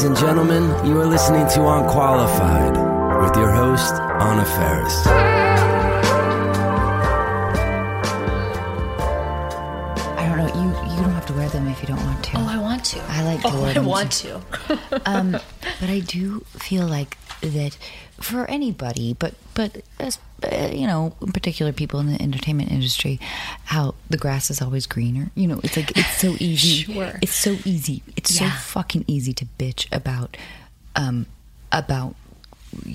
Ladies and gentlemen, you are listening to Unqualified with your host, Anna Faris. I don't know. You you don't have to wear them if you don't want to. Oh, I want to. I like to oh, wear I want too. to. um, but I do feel like that for anybody, but but as uh, you know, in particular people in the entertainment industry, how the grass is always greener. You know, it's like it's so easy. Sure. It's so easy. It's so fucking easy to bitch about um about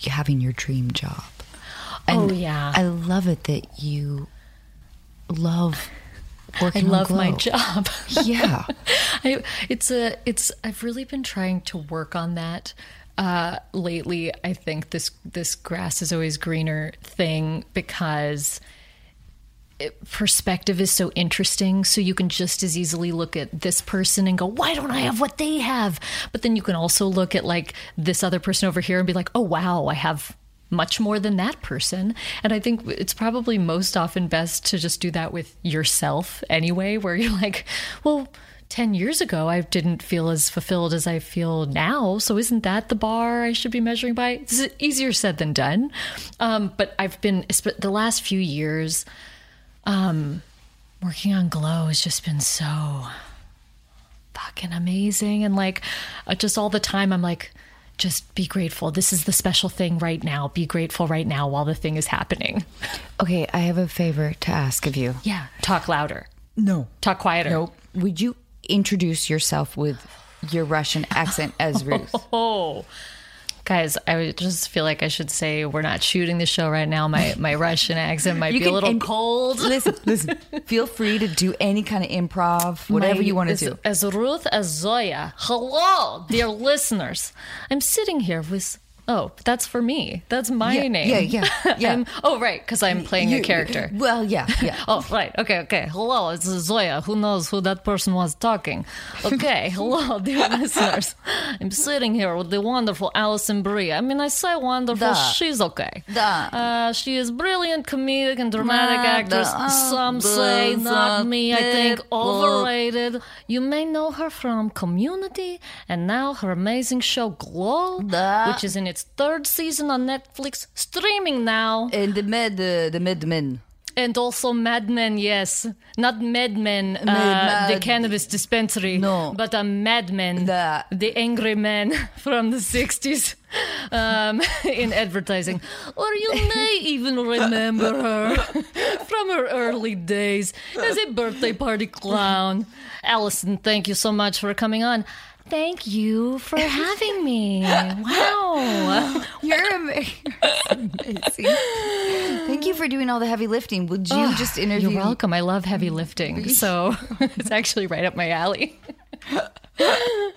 having your dream job. Oh, yeah. I love it that you love I working. love my job. Yeah. I, it's a it's I've really been trying to work on that uh lately i think this this grass is always greener thing because it, perspective is so interesting. So you can just as easily look at this person and go why don't i have what they have? But then you can also look at like this other person over here and be like oh wow i have much more than that person. And i think it's probably most often best to just do that with yourself anyway where you're like well 10 years ago I didn't feel as fulfilled as I feel now. So isn't that the bar I should be measuring by? It's easier said than done. Um, but I've been, the last few years, um, working on Glow has just been so fucking amazing. And like, uh, just all the time, I'm like, just be grateful. This is the special thing right now. Be grateful right now while the thing is happening. Okay, I have a favor to ask of you. Yeah. Talk louder. No. Talk quieter. Nope. Would you introduce yourself with your Russian accent as Ruth? Oh, guys, I just feel like I should say we're not shooting the show right now. My my Russian accent might You be a little cold. listen, listen. Feel free to do any kind of improv, whatever My- you want to do. As Ruth as Zoya. Hello, dear listeners. I'm sitting here with. Oh, that's for me. That's my Yeah, name. yeah, yeah, yeah. Oh, right, because I'm playing a character. Well, yeah, yeah. Oh, right. Okay, okay. Hello, it's Zoya. Who knows who that person was talking? Okay, hello, dear listeners. I'm sitting here with the wonderful Alison Brie. I mean, I say wonderful, she's okay. Uh, she is brilliant comedic and dramatic Da, actress. Some say, not me, I think, overrated. You may know her from Community and now her amazing show Glow, which is in its third season on Netflix, streaming now. And the med, uh, the midmen. And also Mad Men, yes. Not Mad Men, uh, Mad- the cannabis dispensary. No. But a Mad Men, The- the angry man from the 60s um, in advertising. Or you may even remember her from her early days as a birthday party clown. Alison, thank you so much for coming on. Thank you for having me. Wow. You're amazing. Thank you for doing all the heavy lifting. Would you just interview? You're welcome. I love heavy lifting. So it's actually right up my alley.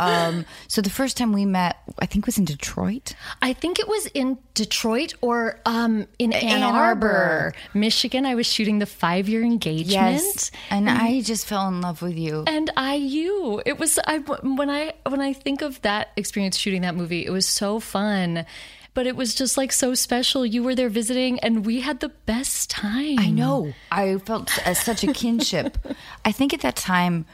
Um, so the first time we met, I think was in Detroit. I think it was in Detroit or um, in Ann, Ann Arbor, Arbor. Michigan. I was shooting the five year engagement. and I just fell in love with you. And I you it was I when I when I think of that experience shooting that movie it was so fun but it was just like so special you were there visiting and we had the best time I know. I felt uh, such a kinship. I think at that time,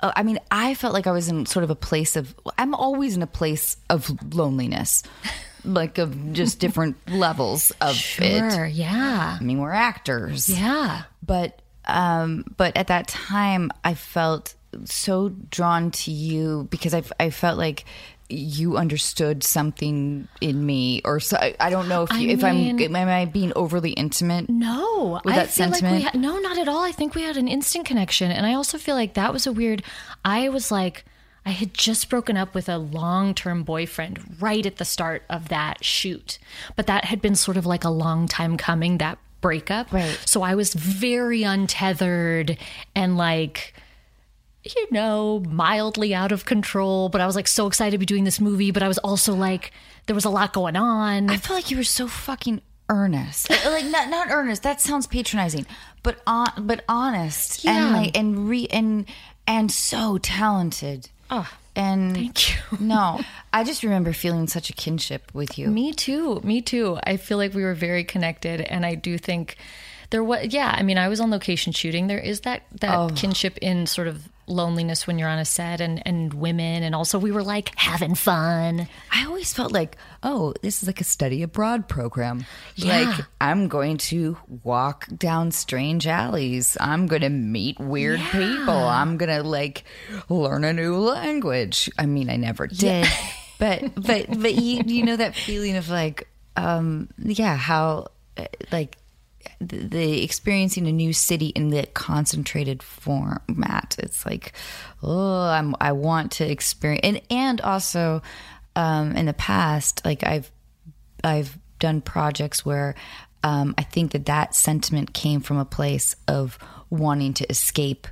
uh, I mean, I felt like I was in sort of a place of. I'm always in a place of loneliness, like of just different levels of it. yeah I mean, we're actors, yeah but um, but at that time, I felt so drawn to you because I, I felt like you understood something in me, or so, I, I don't know if I you, if mean- I'm am I being overly intimate? No, With I that feel like sentiment? we had, no, not at all. I think we had an instant connection, and I also feel like that was a weird. I was like, I had just broken up with a long-term boyfriend right at the start of that shoot, but that had been sort of like a long time coming. That breakup, Right. So I was very untethered and like you know, mildly out of control, but I was like so excited to be doing this movie, but I was also like there was a lot going on. I feel like you were so fucking earnest. Like not not earnest. That sounds patronizing, but on but honest and Yeah. like and re and and so talented. Oh, and thank you. no, I just remember feeling such a kinship with you. Me too. Me too. I feel like we were very connected, and I do think there was. Yeah, I mean, I was on location shooting. There is that that Oh. kinship in sort of loneliness when you're on a set and, and women. And also, we were like having fun. I always felt like, oh, this is like a study abroad program. Yeah. Like, I'm going to walk down strange alleys. I'm going to meet weird people. I'm going to like learn a new language. I mean, I never did. but, but, but you, you know, that feeling of like, um, yeah, how, uh, like, the, experiencing a new city in the concentrated format. It's like, oh, I'm I want to experience and and also um, in the past, like I've I've done projects where um, I think that that sentiment came from a place of wanting to escape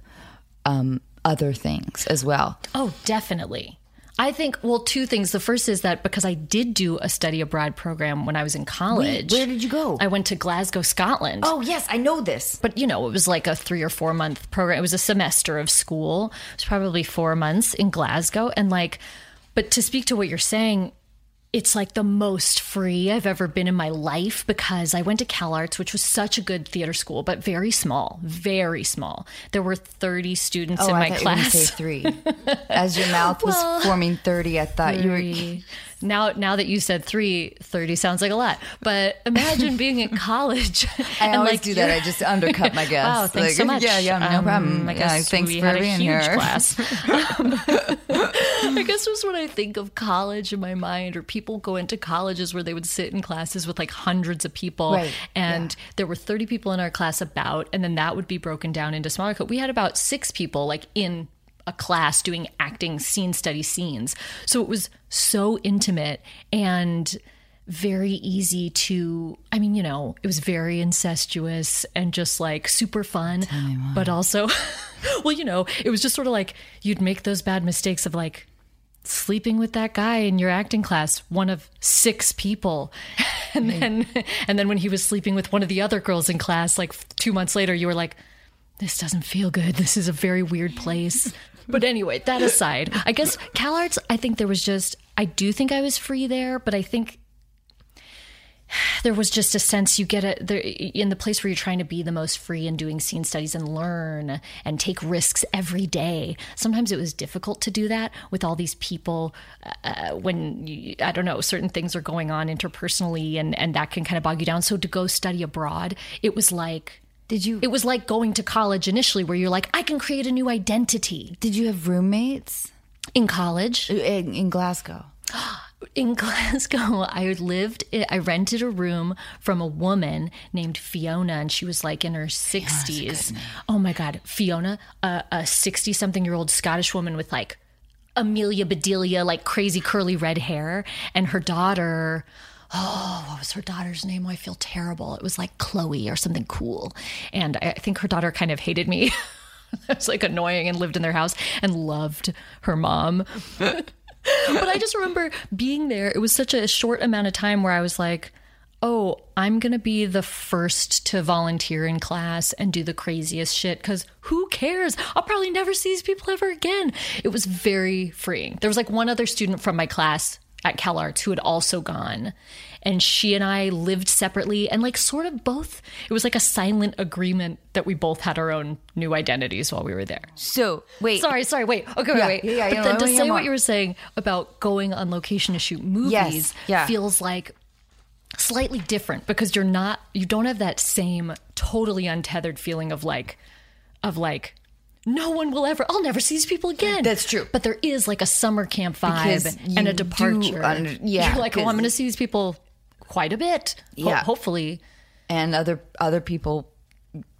um, other things as well. Oh, definitely. I think, well, two things. The first is that because I did do a study abroad program when I was in college. where did you go? I went to Glasgow, Scotland. Oh yes, I know this. But, you know, it was like a three or four month program. It was a semester of school. It was probably four months in Glasgow. And like, but to speak to what you're saying, it's like the most free I've ever been in my life because I went to Cal Arts, which was such a good theater school, but very small, very small. There were 30 students Oh, in I my thought you class. say three. As your mouth was forming thirty, I thought you were. Now, now that you said three, 30 sounds like a lot. But imagine being in college. I and always like do that. I just undercut my guess. Wow, thanks Like, so much. Yeah, yeah, no Um, problem. I Yeah, guess thanks we for had a being huge here. class. Um, I guess just when I think of college in my mind, or people go into colleges where they would sit in classes with like hundreds of people, Right, and there were 30 people in our class about, and then that would be broken down into smaller. We had about six people like in a class doing acting scene study scenes. So it was so intimate and very easy to I mean, you know, it was very incestuous and just like super fun, but also well, you know, it was just sort of like you'd make those bad mistakes of like sleeping with that guy in your acting class, one of six people. And then and then when he was sleeping with one of the other girls in class like 2 months later, you were like this doesn't feel good. This is a very weird place. But anyway, that aside, I guess Cal Arts, I think there was just, I do think I was free there, but I think there was just a sense you get it in the place where you're trying to be the most free and doing scene studies and learn and take risks every day. Sometimes it was difficult to do that with all these people uh, when you, I don't know certain things are going on interpersonally and and that can kind of bog you down. So to go study abroad, it was like Did you it was like going to college initially, where you're like, I can create a new identity did you have roommates in college. Uh, in, in Glasgow? In Glasgow, I lived, eh, I rented a room from a woman named Fiona, and she was like in her 60s. Oh my God, Fiona, a 60 something year old Scottish woman with like Amelia Bedelia, like crazy curly red hair, and her daughter. Oh, what was her daughter's name? Oh, I feel terrible. It was like Chloe or something cool. And I think her daughter kind of hated me. I was like annoying and lived in their house and loved her mom. but I just remember being there. It was such a short amount of time where I was like, oh, I'm going to be the first to volunteer in class and do the craziest shit because who cares? I'll probably never see these people ever again. It was very freeing. There was like one other student from my class at Cal Arts who had also gone. And she and I lived separately and like sort of both. It was like a silent agreement that we both had our own new identities while we were there. So wait, Sorry, sorry, wait. Okay, wait, Yeah, wait. yeah, yeah, but then to say what you were saying about going on location to shoot movies Yes, yeah. feels like slightly different because you're not you don't have that same totally untethered feeling of like of like no one will ever I'll never see these people again. That's true. But there is like a summer camp vibe and a departure. under- yeah, You're like, oh, I'm gonna see these people quite a bit. Ho- Yeah. hopefully. and other other people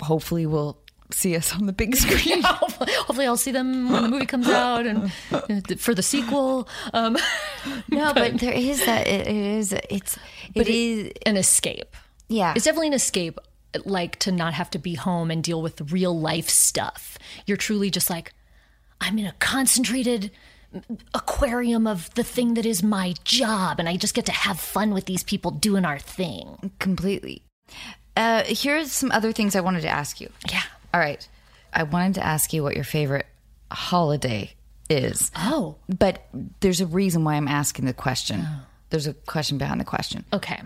hopefully will see us on the big screen. hopefully, hopefully I'll see them when the movie comes out and and for the sequel. Um no, but there is that. It is. It's. but it is. an escape. Yeah. It's definitely an escape, like to not have to be home and deal with real life stuff. You're truly just like, I'm in a concentrated aquarium of the thing that is my job, and I just get to have fun with these people doing our thing. completely. Uh, here's some other things I wanted to ask you. Yeah. All right. I wanted to ask you what your favorite holiday is. Oh, But there's a reason why I'm asking the question. There's a question behind the question. okay.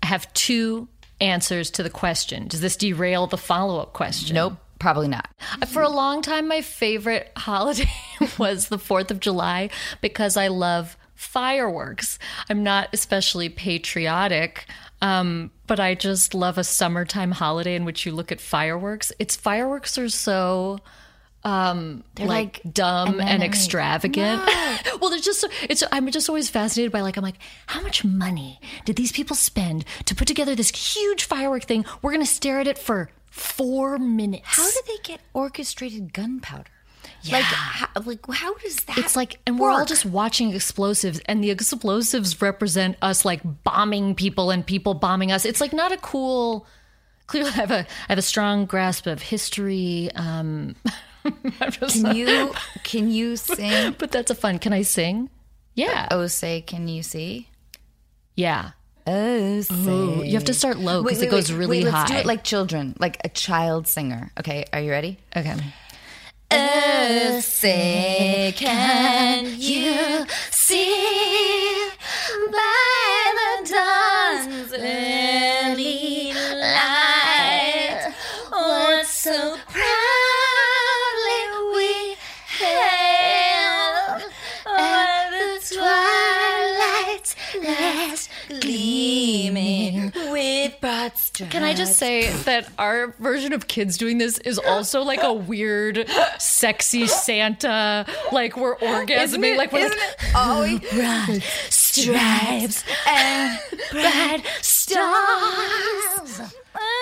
I have two answers to the question. Does this derail the follow up question? Nope. Probably not. For a long time, my favorite holiday was the 4th of July because I love fireworks. I'm not especially patriotic, um, but I just love a summertime holiday in which you look at fireworks. It's fireworks are so um like, like dumb an and enemy. extravagant well there's just so it's i'm just always fascinated by like i'm like how much money did these people spend to put together this huge firework thing we're gonna stare at it for four minutes How do they get orchestrated gunpowder? Like, how, like how does that? It's like, and we're all just watching explosives, and the explosives represent us like bombing people and people bombing us. It's like not a cool. Clearly, I have a I have a strong grasp of history. Um, Can you can you sing? but that's a fun. Can I sing? Yeah, Oh, say, can you see? yeah. Oh, say. Ooh, you have to start low because it goes really wait, high. Let's do it like children, like a child singer. Okay, are you ready? okay. Oh, say, can you see by the dawn's early light broad stripes. Can I just say that our version of kids doing this is also like a weird, sexy Santa, like we're orgasming, like we're it always bright stripes and bright stars.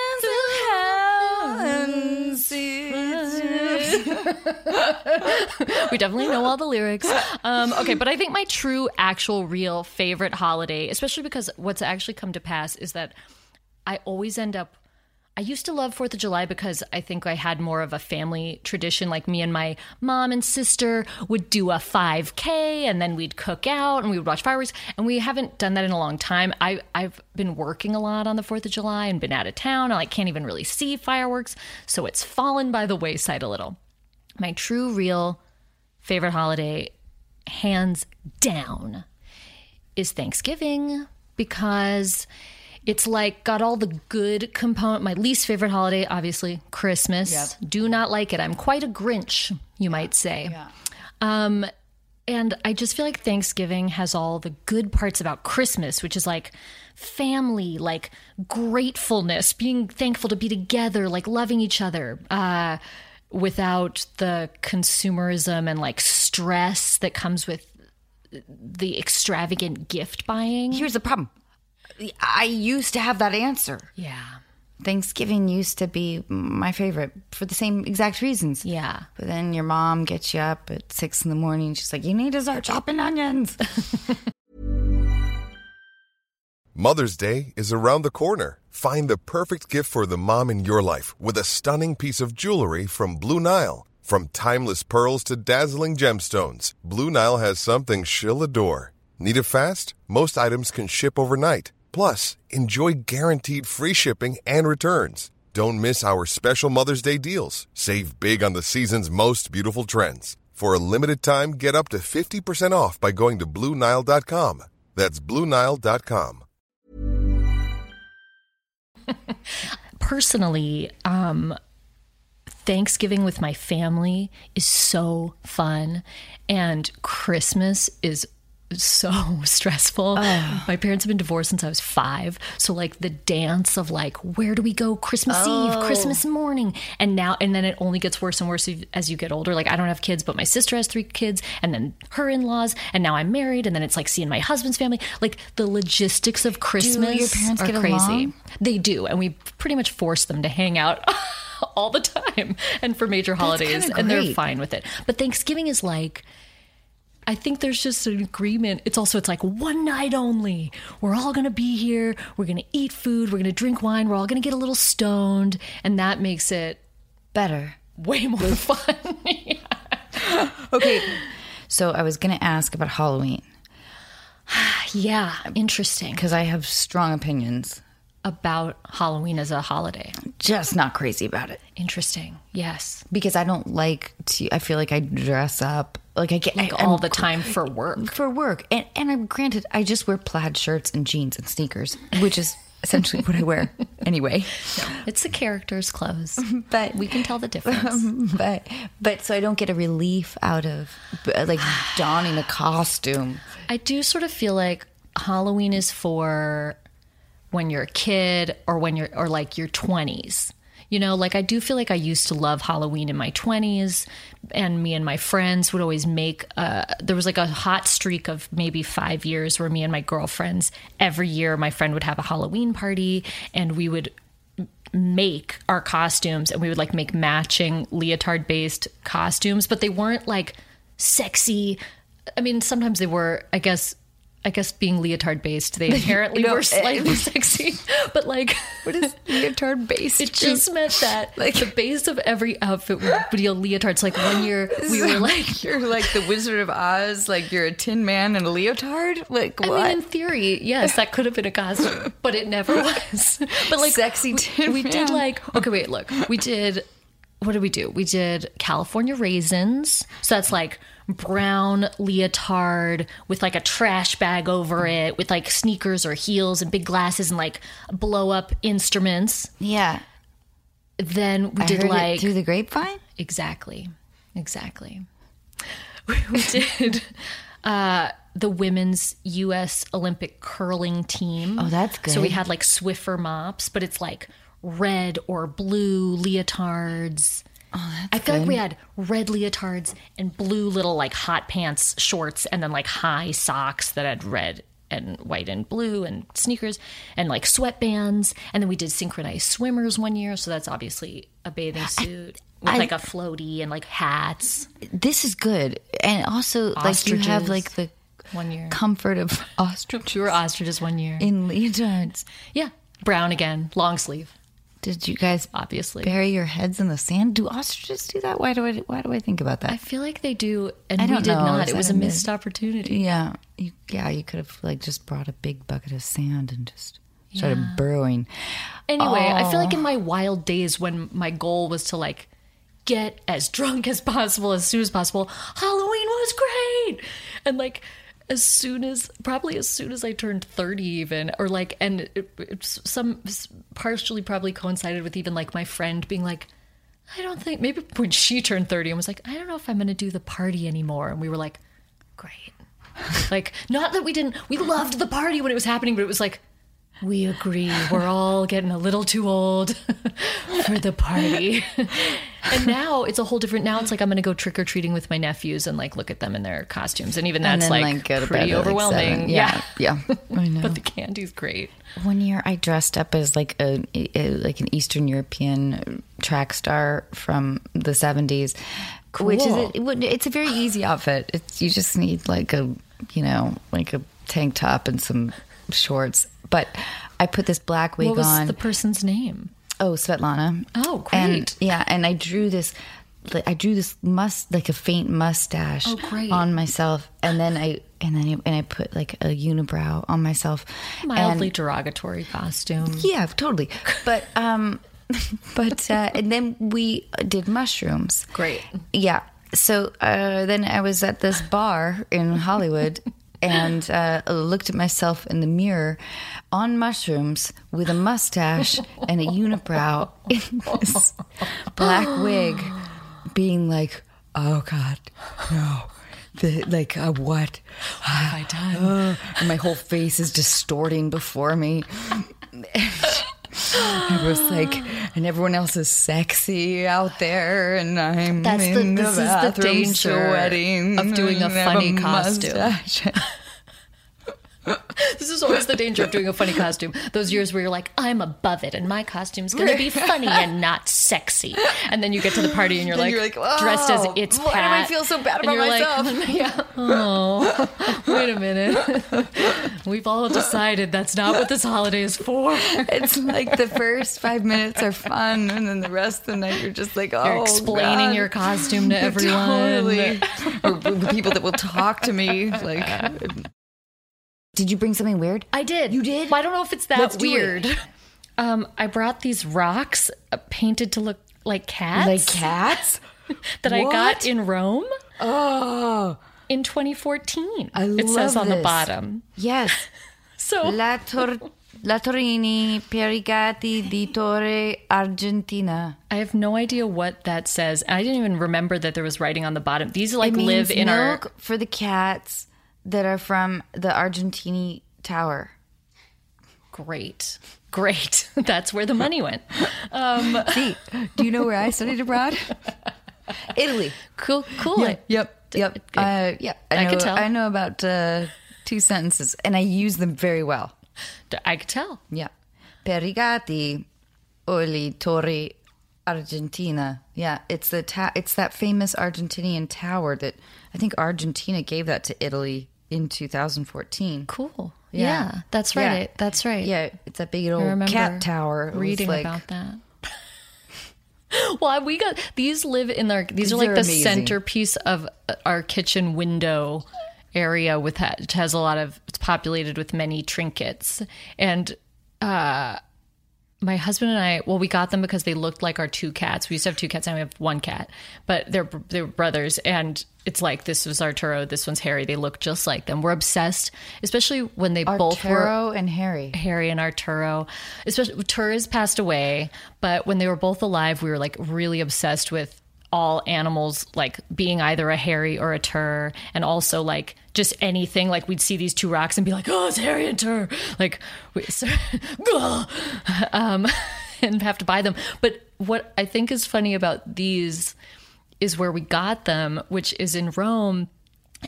we definitely know all the lyrics. Um, okay, but I think my true, actual, real favorite holiday, especially because what's actually come to pass is that I always end up. I used to love Fourth of July because I think I had more of a family tradition. Like me and my mom and sister would do a 5K and then we'd cook out and we would watch fireworks. And we haven't done that in a long time. I, I've been working a lot on the Fourth of July and been out of town. I like, can't even really see fireworks. So it's fallen by the wayside a little my true real favorite holiday hands down is thanksgiving because it's like got all the good component my least favorite holiday obviously christmas. Do not like it. I'm quite a grinch you might say. Um and I just feel like Thanksgiving has all the good parts about Christmas, which is like family, like gratefulness, being thankful to be together, like loving each other, uh, without the consumerism and like stress that comes with the extravagant gift buying. Here's the problem. I used to have that answer. Yeah. Thanksgiving used to be my favorite for the same exact reasons. Yeah. But then your mom gets you up at six in the morning. She's like, you need to start chopping onions. Mother's Day is around the corner. Find the perfect gift for the mom in your life with a stunning piece of jewelry from Blue Nile. From timeless pearls to dazzling gemstones, Blue Nile has something she'll adore. Need it fast? Most items can ship overnight. Plus, enjoy guaranteed free shipping and returns. Don't miss our special Mother's Day deals. Save big on the season's most beautiful trends. For a limited time, get up to 50% off by going to BlueNile.com. That's BlueNile.com. personally, um, Thanksgiving with my family is so fun, and Christmas is so stressful. Oh. My parents have been divorced since I was five. So like the dance of like, where do we go Christmas Eve, oh. Christmas morning? And now, and then it only gets worse and worse as you get older. Like I don't have kids, but my sister has three kids and then her in-laws. And now I'm married. And then it's like seeing my husband's family. Like the logistics of Christmas your parents are get crazy. along? They do. And we pretty much force them to hang out all the time and for major holidays. And they're fine with it. But Thanksgiving is like, I think there's just an agreement. It's also it's like one night only. We're all gonna be here. We're gonna eat food. We're gonna drink wine. We're all gonna get a little stoned, and that makes it Better. way more fun. Okay. So I was going to ask about Halloween yeah, interesting because I have strong opinions. about Halloween as a holiday. Just not crazy about it Interesting. Yes, because I don't like to. I feel like I dress up like I get like I, all I'm the time for work. for work, and and I'm granted I just wear plaid shirts and jeans and sneakers, which is essentially what I wear anyway. It's the character's clothes. But We can tell the difference. but but so I don't get a relief out of uh, like donning a costume. I do sort of feel like Halloween is for when you're a kid or when you're or like your 20s. You know, like I do feel like I used to love Halloween in my 20s and me and my friends would always make uh there was like a hot streak of maybe 5 years where me and my girlfriends every year my friend would have a Halloween party and we would make our costumes and we would like make matching leotard based costumes but they weren't like sexy. I mean sometimes they were i guess i guess being leotard based they inherently No, were eh, slightly sexy but like What is leotard based? it just meant that like the base of every outfit would be a leotard. So like one year we were like you're like the Wizard of Oz, like you're a tin man and a leotard. Like I what? mean, in theory, yes, that could have been a costume, but it never was. But like Sexy we, tin we did like okay, wait, look, we did. What did we do? We did California raisins. So that's like brown leotard with like a trash bag over it, with like sneakers or heels and big glasses and like blow up instruments. yeah, Then we I did like through the grapevine. Exactly. Exactly. We did uh, the women's U.S. Olympic curling team. Oh, that's good. So we had like Swiffer mops, but it's like red or blue leotards. Oh, I feel like we had red leotards and blue little like hot pants shorts and then like high socks that had red and white and blue and sneakers and like sweatbands. And then we did synchronized swimmers one year. So that's obviously a bathing suit with I- like a floaty and like hats This is good, and also like you have like the one year. comfort of ostrich We were ostriches one year. in leotards. Yeah. Brown again, long sleeve, Did you guys obviously. bury your heads in the sand? Do ostriches do that? Why do I? Why do I think about that? I feel like they do, and I we did know. not. Is It was a missed opportunity. Yeah, you, yeah. You could have like just brought a big bucket of sand and just started burrowing. Anyway, I feel like Oh. in my wild days when my goal was to like get as drunk as possible as soon as possible, Halloween was great. And like as soon as probably as soon as I turned 30 even or like and it, it's some partially probably coincided with even like my friend being like I don't think maybe when she turned 30 and was like I don't know if I'm going to do the party anymore and we were like great. like not that we didn't we loved the party when it was happening but it was like we agree. We're all getting a little too old for the party. and now it's a whole different. Now it's like I'm going to go trick or treating with my nephews and like look at them in their costumes, and even And that's then, like, go to pretty bed at, like, overwhelming. yeah. yeah, yeah. I know. but the candy's great. One year, I dressed up as like a, a like an Eastern European track star from the seventies, which is Cool. it, would- it's a very easy outfit. It's you just need like a you know like a tank top and some shorts. But I put this black wig on. What was on. the person's name? Oh, Svetlana. Oh, And great. yeah, and I drew this. like, I drew this must like a faint mustache Oh, great. on myself, and then I and then I, and I put like a unibrow on myself. Mildly And- derogatory costume. yeah, totally. But um, but uh, and then we did mushrooms. Great. Yeah. So uh, then I was at this bar in Hollywood and uh, looked at myself in the mirror on mushrooms with a mustache and a unibrow in this black wig, being like, "Oh God, no." The, like uh, what have I done? Uh, and my whole face is distorting before me I was like, and everyone else is sexy out there, and I'm That's the- in the, this is the bathroom danger sweating of doing a funny costume. This is always the danger of doing a funny costume. Those years where you're like, I'm above it, and my costume's going to be funny and not sexy. And then you get to the party and you're like, you're like, "Whoa, dressed as it's why do I feel so bad about myself?" Like, yeah. Oh, wait a minute. We've all decided that's not what this holiday is for. it's like the first five minutes are fun, and then the rest of the night you're just like, oh, You're explaining God. your costume to everyone. Totally. or the people that will talk to me. Like, did you bring something weird? I did. You did? Well, I don't know if it's that Let's do it. weird. Um, I brought these rocks uh, painted to look like cats. Like cats? that I got in Rome Oh, in 2014. I love it says love on the bottom. yes. So La tor- La Torini Perigati di Torre Argentina. I have no idea what that says. I didn't even remember that there was writing on the bottom. These like live in our milk for the cats that are from the Argentini Tower. great. Great. That's where the money went. See, do you know where I studied abroad? Italy. Cool cool. Yep. Yep. Uh, yeah. I, I know, could tell. I know about uh, two sentences, and I use them very well. I could tell. Yeah. Perigati Oli Torre Argentina. Yeah, it's the ta- it's that famous Argentinian tower that I think Argentina gave that to Italy in 2014. Cool. Yeah. Yeah, that's Yeah. right. That's right. Yeah, it's that big old cat tower. It reading like- about that. well, we got these live in our these are like are the amazing. centerpiece of our kitchen window area with that it has a lot of it's populated with many trinkets and uh my husband and I, well, we got them because they looked like our two cats. We used to have two cats, and we have one cat, but they're they're brothers, and it's like this was Arturo, this one's Harry. They look just like them. We're obsessed, especially when they both were Arturo and Harry. Harry and Arturo. Especially Tura's passed away, but when they were both alive, we were like really obsessed with all animals like being either a Harry or a Tur, and also like just anything. Like we'd see these two rocks and be like, "Oh, it's Harry and Tur!" Like, we, so, um, and have to buy them. But what I think is funny about these is where we got them, which is in Rome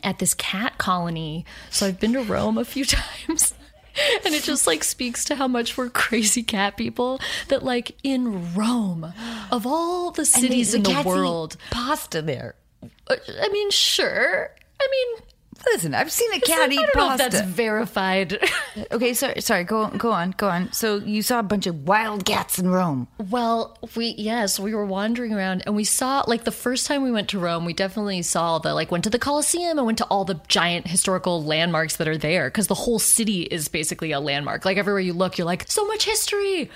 at this cat colony. So I've been to Rome a few times. And it just like speaks to how much we're crazy cat people that like in Rome of all the cities in the world. pasta there. uh, I mean, sure. I mean, Listen, I've seen a cat eat don't know if pasta. that's verified. Okay, sorry, sorry. Go, go on, go on. So you saw a bunch of wild cats in Rome. Well, we yes, we were wandering around and we saw like the first time we went to Rome, we definitely saw the like went to the Colosseum and went to all the giant historical landmarks that are there because the whole city is basically a landmark. Like everywhere you look, you're like so much history.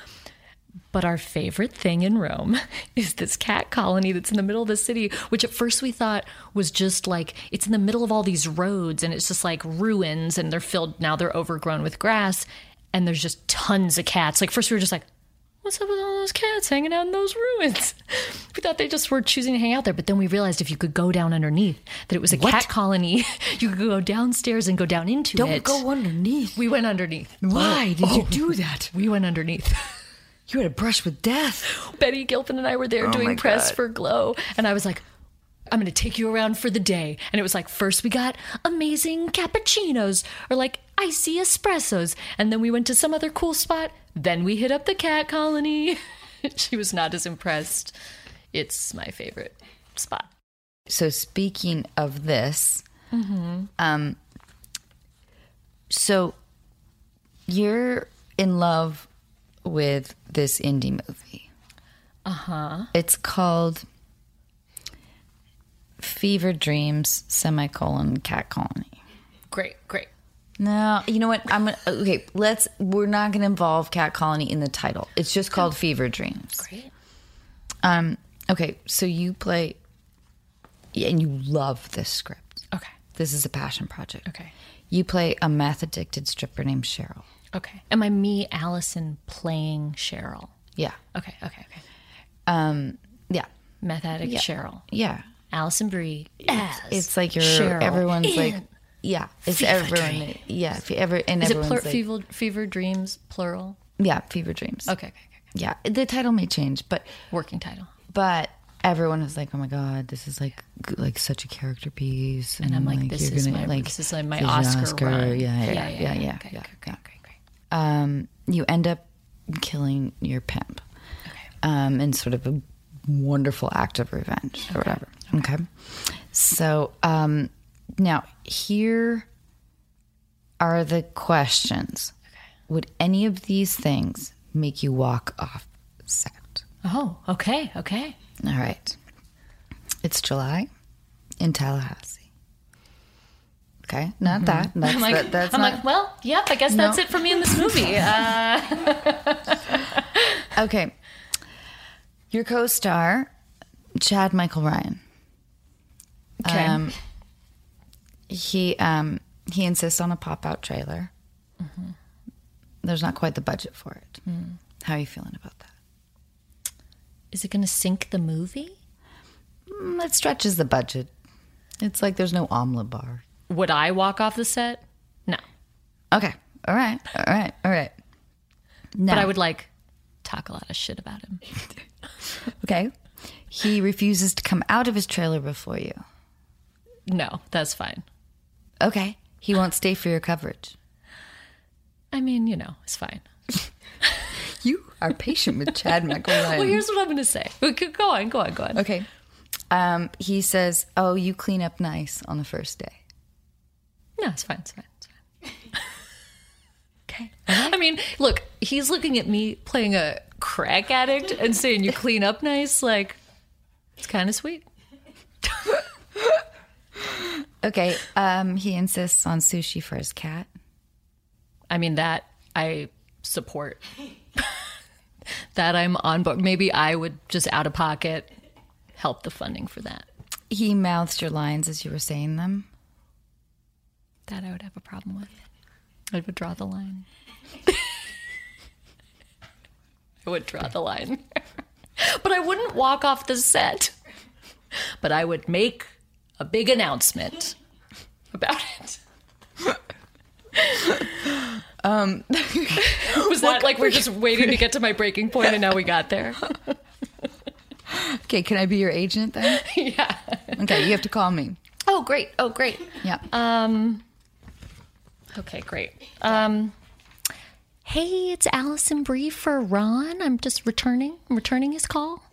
But our favorite thing in Rome is this cat colony that's in the middle of the city, which at first we thought was just like it's in the middle of all these roads and it's just like ruins and they're filled now they're overgrown with grass and there's just tons of cats. Like first we were just like what's up with all those cats hanging out in those ruins? We thought they just were choosing to hang out there, but then we realized if you could go down underneath, that it was a cat colony. You could go downstairs and go down into it. Don't go underneath. We went underneath. Why did you oh. do that? We went underneath. You had a brush with death. Betty Gilpin and I were there Oh doing press God. for Glow, and I was like, I'm going to take you around for the day. And it was like, first we got amazing cappuccinos or like icy espressos. And then we went to some other cool spot. Then we hit up the cat colony. she was not as impressed. It's my favorite spot. So speaking of this, um, so you're in love with this indie movie. Uh huh. It's called Fever Dreams semicolon Cat Colony. Great, great. No, you know what? I'm gonna, okay. Let's. We're not going to involve Cat Colony in the title. It's just called Fever Dreams. Great. Um. Okay. So you play, and you love this script. Okay. This is a passion project. Okay. You play a meth addicted stripper named Cheryl. Okay. Am I me, Alison, playing Cheryl? Yeah. Okay, okay, okay. Um. Yeah. Meth addict Cheryl. Yeah. Alison Brie. As It's like you're. Cheryl everyone's like. Yeah. It's everyone. Dream. Yeah. Every and Is it plur- like. fever, fever dreams, plural? Yeah. Fever dreams. Okay, okay, okay. Yeah. The title may change, but Working title. but everyone is like, oh my god, this is like like such a character piece, and, I'm like, this you're is gonna, my- like this is like my this is Oscar run. Yeah, yeah, yeah, Yeah, yeah, yeah, yeah. Okay, yeah, okay, yeah. okay. Um, you end up killing your pimp, um, in sort of a wonderful act of revenge or whatever. Okay, so um, now here are the questions. Would any of these things make you walk off set? Oh, okay, okay. All right. It's July in Tallahassee. Okay, not that. That's, Mm-hmm. I'm like, that, that's I'm not. like, well, yep, I guess that's it for me in this movie. Uh, okay. Your co-star, Chad Michael Ryan. okay. Um, he um he insists on a pop-out trailer. there's not quite the budget for it. How are you feeling about that? Is it going to sink the movie? Mm, It stretches the budget. It's like there's no omelet bar. Would I walk off the set? No. Okay. All right. All right. All right. No. But I would like talk a lot of shit about him. Okay. He refuses to come out of his trailer before you. No, that's fine. Okay. He won't stay for your coverage. I mean, you know, it's fine. You are patient with Chad McElwain. Well, here's what I'm going to say. Go on, go on, go on. okay. Um, he says, "Oh, you clean up nice on the first day." No, it's fine. It's fine. It's fine. Okay. I mean, look, he's looking at me playing a crack addict and saying you clean up nice. Like, it's kind of sweet. Okay. Um, he insists on sushi for his cat. I mean, that I support. that I'm on board. Maybe I would just out of pocket help the funding for that. He mouths your lines as you were saying them. That I would have a problem with. I would draw the line. I would draw the line. but I wouldn't walk off the set. But I would make a big announcement about it. Um, was that like we're just waiting to get to my breaking point and now we got there? Okay, can I be your agent then? yeah. Okay, you have to call me. Oh, great. Oh, great. Yeah. Um. Okay, great. Um. Hey, it's Alison Brie for Ron. I'm just returning. I'm returning his call.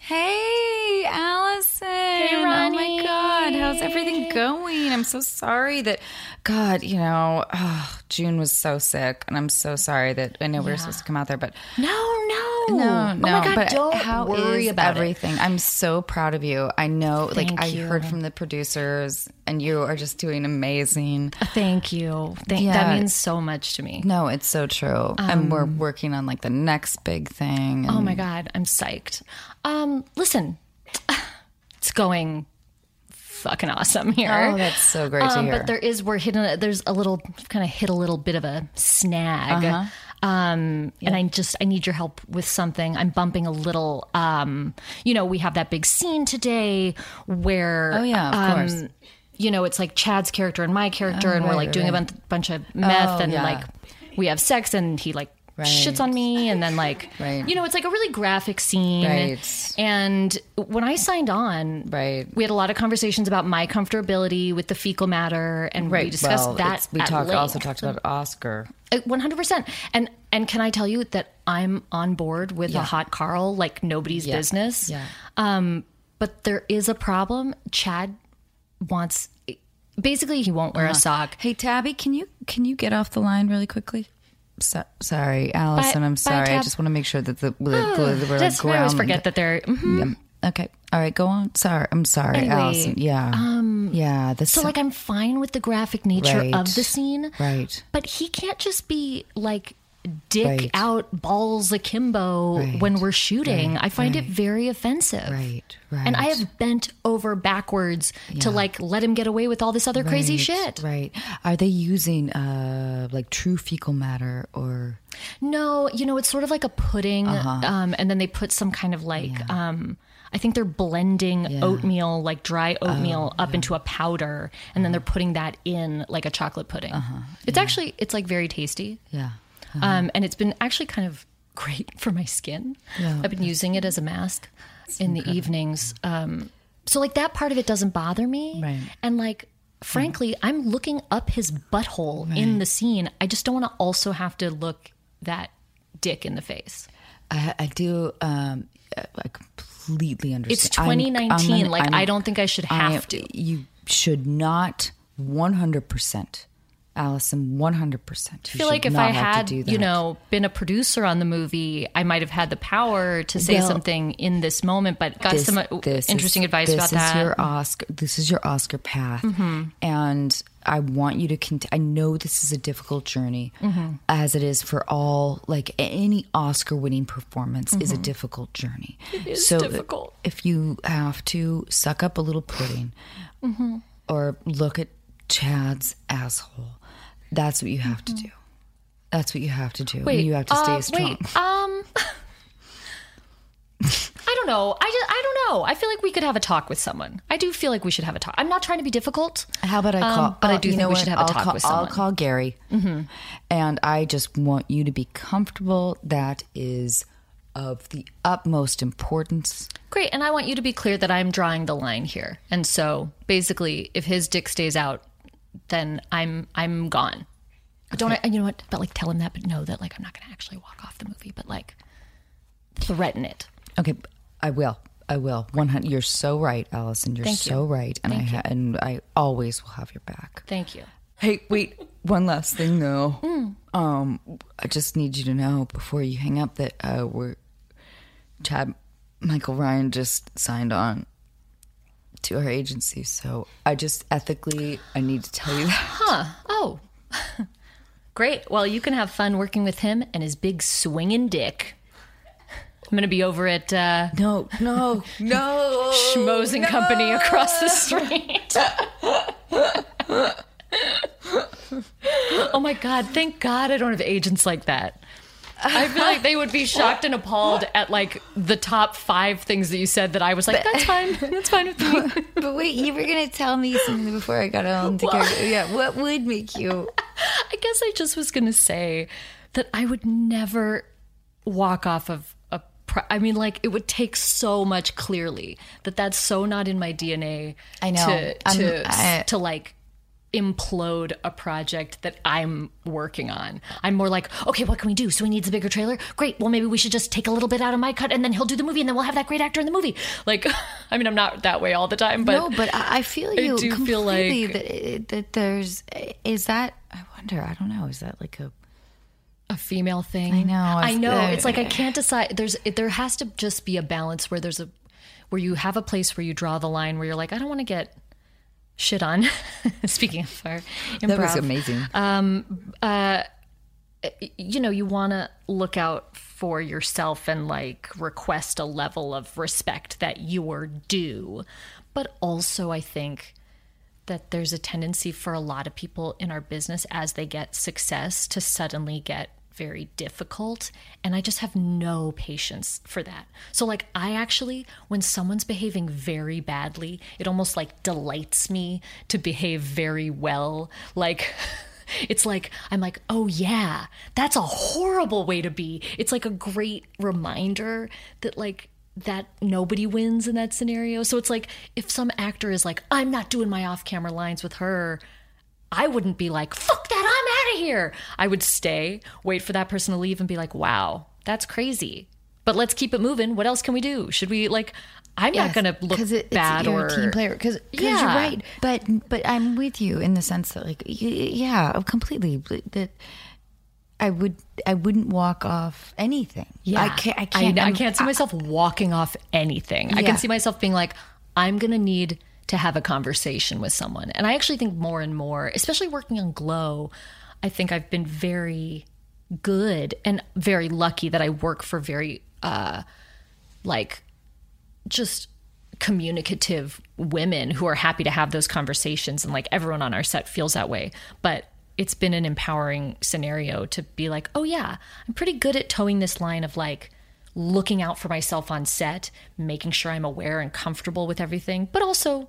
Hey, Alison. Hey, Ronnie. Oh my God. How's everything going? I'm so sorry that, God, you know, oh, June was so sick. And I'm so sorry that I know we were supposed to come out there, but No, no, no, no. Oh my God, but don't how worry about it. everything. I'm so proud of you. I know, Thank like, I heard from the producers, and you are just doing amazing. Thank you. Thank, Yeah. That means so much to me. No, it's so true. and we're working on like the next big thing. Oh my God, I'm psyched. Um, listen, it's going fucking awesome here. Oh, that's so great to Um, hear. But there is we're hitting. A, there's a little kind of hit a little bit of a snag. Uh-huh. Um, and I just I need your help with something. I'm bumping a little. Um, you know, we have that big scene today where. Oh, yeah, of um, course. You know, it's like Chad's character and my character, and we're like right, doing a right. bun- bunch of meth, Oh, and yeah. like we have sex, and he like shits on me, and then like Right. you know, it's like a really graphic scene. Right. And when I signed on, Right. we had a lot of conversations about my comfortability with the fecal matter, and we discussed well, that. it's- we talked also talked about Oscar. one hundred percent. And and can I tell you that I'm on board with a hot Carl like nobody's Yeah. business. Yeah. Um, but there is a problem. Chad wants. Basically, he won't wear Uh-huh. a sock. Hey Tabby, can you can you get off the line really quickly? So, sorry, Alison. Bye- I'm sorry. I just want to make sure that the, the, the, we're Just, I always forget that they're. mhm. Yeah. Okay. All right. Go on. Sorry. I'm sorry, Anyway, Alison. Yeah. Um. Yeah. This. So, like, I'm fine with the graphic nature Right. of the scene. Right. But he can't just be like dick Right. out balls akimbo Right. when we're shooting. Right. I find it very offensive. Right. Right. And I have bent over backwards to like let him get away with all this other crazy shit. Right. Are they using uh like true fecal matter or? No, you know, it's sort of like a pudding. Uh-huh. Um, and then they put some kind of like, um, I think they're blending oatmeal, like dry Oh, oatmeal, up into a powder, and then they're putting that in like a chocolate pudding. Uh-huh. It's actually, it's like very tasty. Yeah. Um, and it's been actually kind of great for my skin. Yeah. I've been using it as a mask in the evenings. Um, so like that part of it doesn't bother me. Right. And like, frankly, I'm looking up his butthole in the scene. I just don't want to also have to look that dick in the face. I, I do. Um. I completely understand. It's I'm- I'm 2019. like, I'm- I don't think I should I- have to. You should not. One hundred percent, Alison. One hundred percent. I feel like if I had, you know, been a producer on the movie, I might have had the power to say Well, something in this moment. But got some uh, interesting is, advice this about that. Mm-hmm. Your Oscar, this is your Oscar path, and I want you to. Cont- I know this is a difficult journey, Mm-hmm. as it is for all. Like any Oscar-winning performance is a difficult journey. It Mm-hmm. so difficult. If you have to suck up a little pudding, or look at Chad's asshole, that's what you have to do. That's what you have to do. Wait, you have to stay uh, strong. Wait, um, I don't know. I just, I don't know. I feel like we could have a talk with someone. I do feel like we should have a talk. I'm not trying to be difficult. How about I um, call? but I oh, do think know we what? should have a I'll talk call, with I'll call Gary, mm-hmm. and I just want you to be comfortable. That is of the utmost importance. Great, and I want you to be clear that I'm drawing the line here. And so, basically, if his dick stays out, then I'm I'm gone. Don't I? You know what? But like, tell him that, but know that like I'm not going to actually walk off the movie. But like, threaten it. Okay, I will. I will. One hundred. You're so right, Alison. You're Thank you. so right, and I ha- and I always will have your back. Thank you. Hey, wait. One last thing, though. Um, I just need you to know before you hang up that uh, we're Chad Michael Ryan just signed on to our agency. So I just ethically, I need to tell you that. Huh. Oh, great. Well, you can have fun working with him and his big swinging dick. I'm going to be over at uh, No, no, no. Schmoes and Company across the street. oh my God. Thank God I don't have agents like that. I feel like they would be shocked and appalled at like the top five things that you said that I was like, that's fine. That's fine with me. But wait, you were gonna tell me something before I got on to go. Yeah, what would make you? I guess I just was going to say that I would never walk off of a. Pro- I mean, like it would take so much clearly that that's so not in my DNA. I know. to I'm- to I- to like implode a project that I'm working on. I'm more like, okay, what can we do? So he needs a bigger trailer. Great. Well, maybe we should just take a little bit out of my cut, and then he'll do the movie, and then we'll have that great actor in the movie. Like, I mean, I'm not that way all the time, but no, but I feel you I do feel like- that, that there's is that. I wonder. I don't know. Is that like a? a female thing. I know, I know. It's like I can't decide. There's there has to just be a balance where there's a where you have a place where you draw the line where you're like, I don't want to get shit on. Speaking of our improv, That was amazing. Um, uh, you know, you want to look out for yourself and like request a level of respect that you're due. But also, I think that there's a tendency for a lot of people in our business as they get success to suddenly get very difficult and i just have no patience for that. So like i actually when someone's behaving very badly it almost like delights me to behave very well. Like it's like i'm like oh yeah that's a horrible way to be. It's like a great reminder that like that nobody wins in that scenario. So it's like if some actor is like i'm not doing my off-camera lines with her I wouldn't be like, fuck that, I'm out of here. I would stay, wait for that person to leave and be like, wow, that's crazy. But let's keep it moving. What else can we do? Should we, like, I'm not going to look it, bad you're or. a team player. Because Yeah. you're right. But but I'm with you in the sense that like yeah, oh, completely. That I would I wouldn't walk off anything. Yeah. I can't. I can't. I, I'm- can't see myself walking off anything. I can see myself being like, I'm going to need to have a conversation with someone. And I actually think more and more, especially working on Glow, I think I've been very good and very lucky that I work for very, uh, like, just communicative women who are happy to have those conversations and like everyone on our set feels that way but it's been an empowering scenario to be like oh yeah i'm pretty good at towing this line of like looking out for myself on set making sure i'm aware and comfortable with everything but also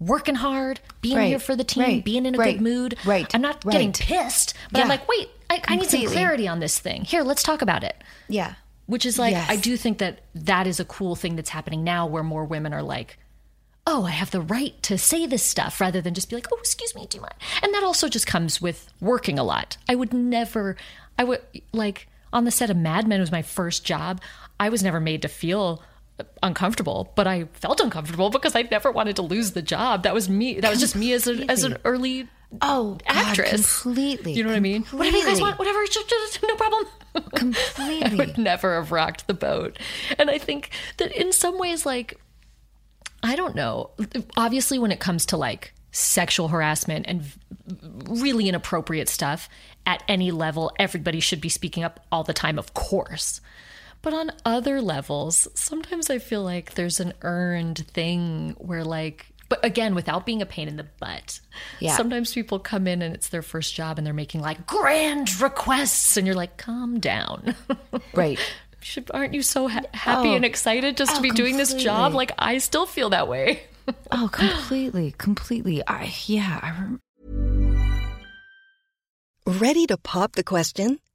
working hard being Right, here for the team right, being in a right, good mood. Right, i'm not getting pissed but i'm like wait I, I need some clarity on this thing. Here let's talk about it. Yeah. which is like Yes. I do think that that is a cool thing that's happening now where more women are like oh I have the right to say this stuff rather than just be like oh excuse me do you mind? And that also just comes with working a lot. I would never I would like on the set of Mad Men was my first job I was never made to feel uncomfortable but I felt uncomfortable because I never wanted to lose the job that was me that was just me as a as an early Oh, God, actress completely. you know what I mean whatever you guys want whatever just- just- no problem I Completely. would never have rocked the boat. And I think that in some ways, like, I don't know. Obviously, when it comes to like sexual harassment and really inappropriate stuff at any level, everybody should be speaking up all the time, of course. But on other levels, sometimes I feel like there's an earned thing where, like, But again, without being a pain in the butt. Yeah. Sometimes people come in and it's their first job and they're making like grand requests, and you're like, calm down. Right. Should, aren't you so ha- happy Oh. and excited just to Oh, be doing this job? Like, I still feel that way. Oh, completely, completely. I yeah. I rem- Ready to pop the question?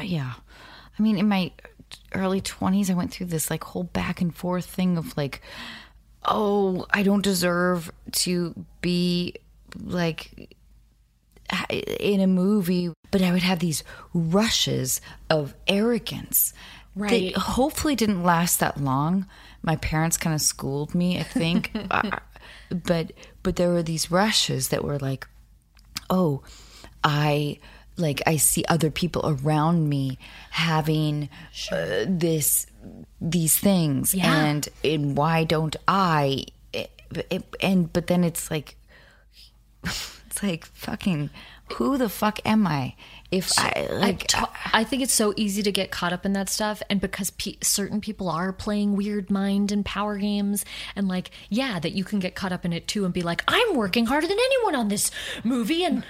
Yeah. I mean, in my early 20s, I went through this like whole back and forth thing of like, oh, I don't deserve to be like in a movie, but I would have these rushes of arrogance. Right. That hopefully didn't last that long. My parents kind of schooled me, I think. Uh, but but there were these rushes that were like, oh, I like I see other people around me having uh, this these things. Yeah. and and why don't I It- it- and but then it's like it's like fucking who the fuck am I if I I, like to- I think it's so easy to get caught up in that stuff, and because pe- certain people are playing weird mind and power games, and like, yeah, that you can get caught up in it too, and be like, I'm working harder than anyone on this movie, and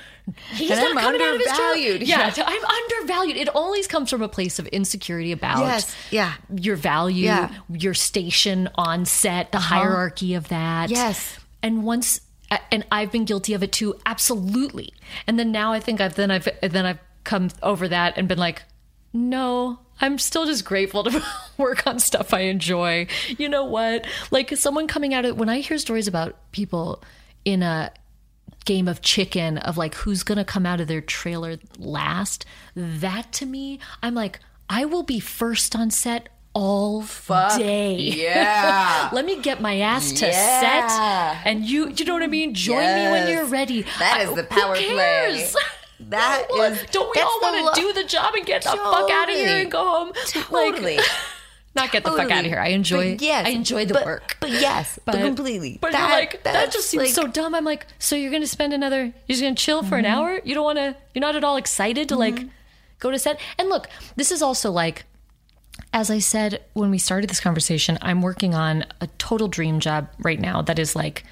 he's And not I'm coming out of his job. undervalued. Yeah, Yeah. I'm undervalued. It always comes from a place of insecurity about Yes, yeah. your value, Yeah. Uh-huh. your station on set, the hierarchy of that. Yes. and once and I've been guilty of it too, absolutely. And then now I think I've then I've then I've come over that and been like, no, I'm still just grateful to work on stuff I enjoy. You know what? Like someone coming out of when I hear stories about people in a game of chicken of like who's gonna come out of their trailer last, that to me, I'm like, I will be first on set all day. yeah Let me get my ass to Yeah. set, and you, you know what I mean. Join me when you're ready. That is I- the power play. That Well, is- Don't we all want to lo- do the job and get the fuck out of here and go home? Totally. Like, not get the fuck out of here. I enjoy. But yes I enjoy the but- work. but yes but, completely But That- you're like that just seems like- so dumb. I'm like, so you're gonna spend another? You're just gonna chill for an Mm-hmm. hour? You don't want to? You're not at all excited to like go to set? And look, this is also like as I said when we started this conversation, I'm working on a total dream job right now that is like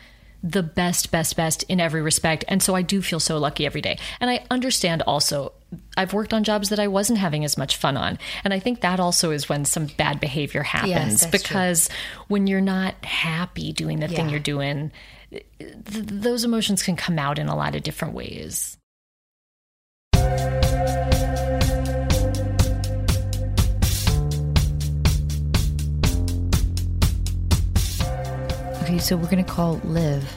the best, best, best in every respect. And so I do feel so lucky every day. And I understand also, I've worked on jobs that I wasn't having as much fun on. And I think that also is when some bad behavior happens true. because when you're not happy doing the thing you're doing, th- those emotions can come out in a lot of different ways. Okay so we're gonna call Liv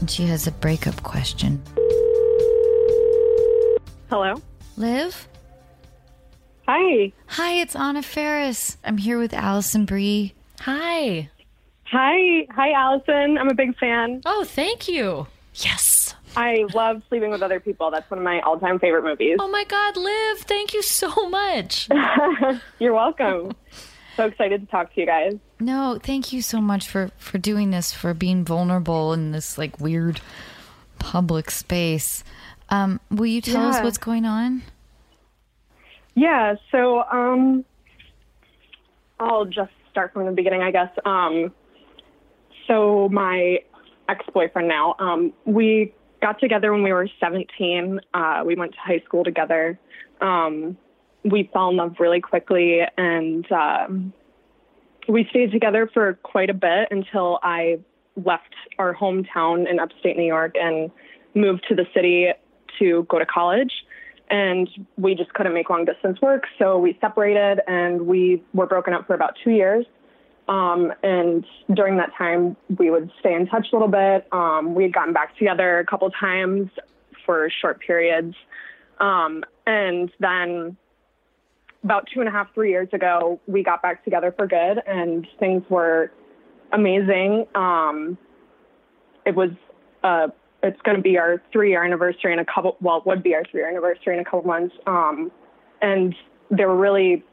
and she has a breakup question Hello. Liv Hi. hi it's Anna Faris I'm here with Alison Brie Hi. Hi. Hi, Alison. I'm a big fan. Oh, thank you. Yes. I love Sleeping with Other People. That's one of my all time favorite movies. Oh my God, Liv, thank you so much. You're welcome. so excited to talk to you guys. No, thank you so much for for doing this, for being vulnerable in this like weird public space. Um, will you tell us what's going on? Yeah, so um I'll just start from the beginning, I guess. Um so my ex-boyfriend now, um we got together when we were 17. Uh we went to high school together. Um we fell in love really quickly and um we stayed together for quite a bit until I left our hometown in upstate New York and moved to the city to go to college. And we just couldn't make long distance work. So we separated and we were broken up for about two years. Um, and during that time, we would stay in touch a little bit. Um, we had gotten back together a couple times for short periods. Um, and then about two and a half, three years ago, we got back together for good and things were amazing. Um, it was, uh, it's going to be our three year anniversary in a couple, well, it would be our three year anniversary in a couple months. Um, and there were really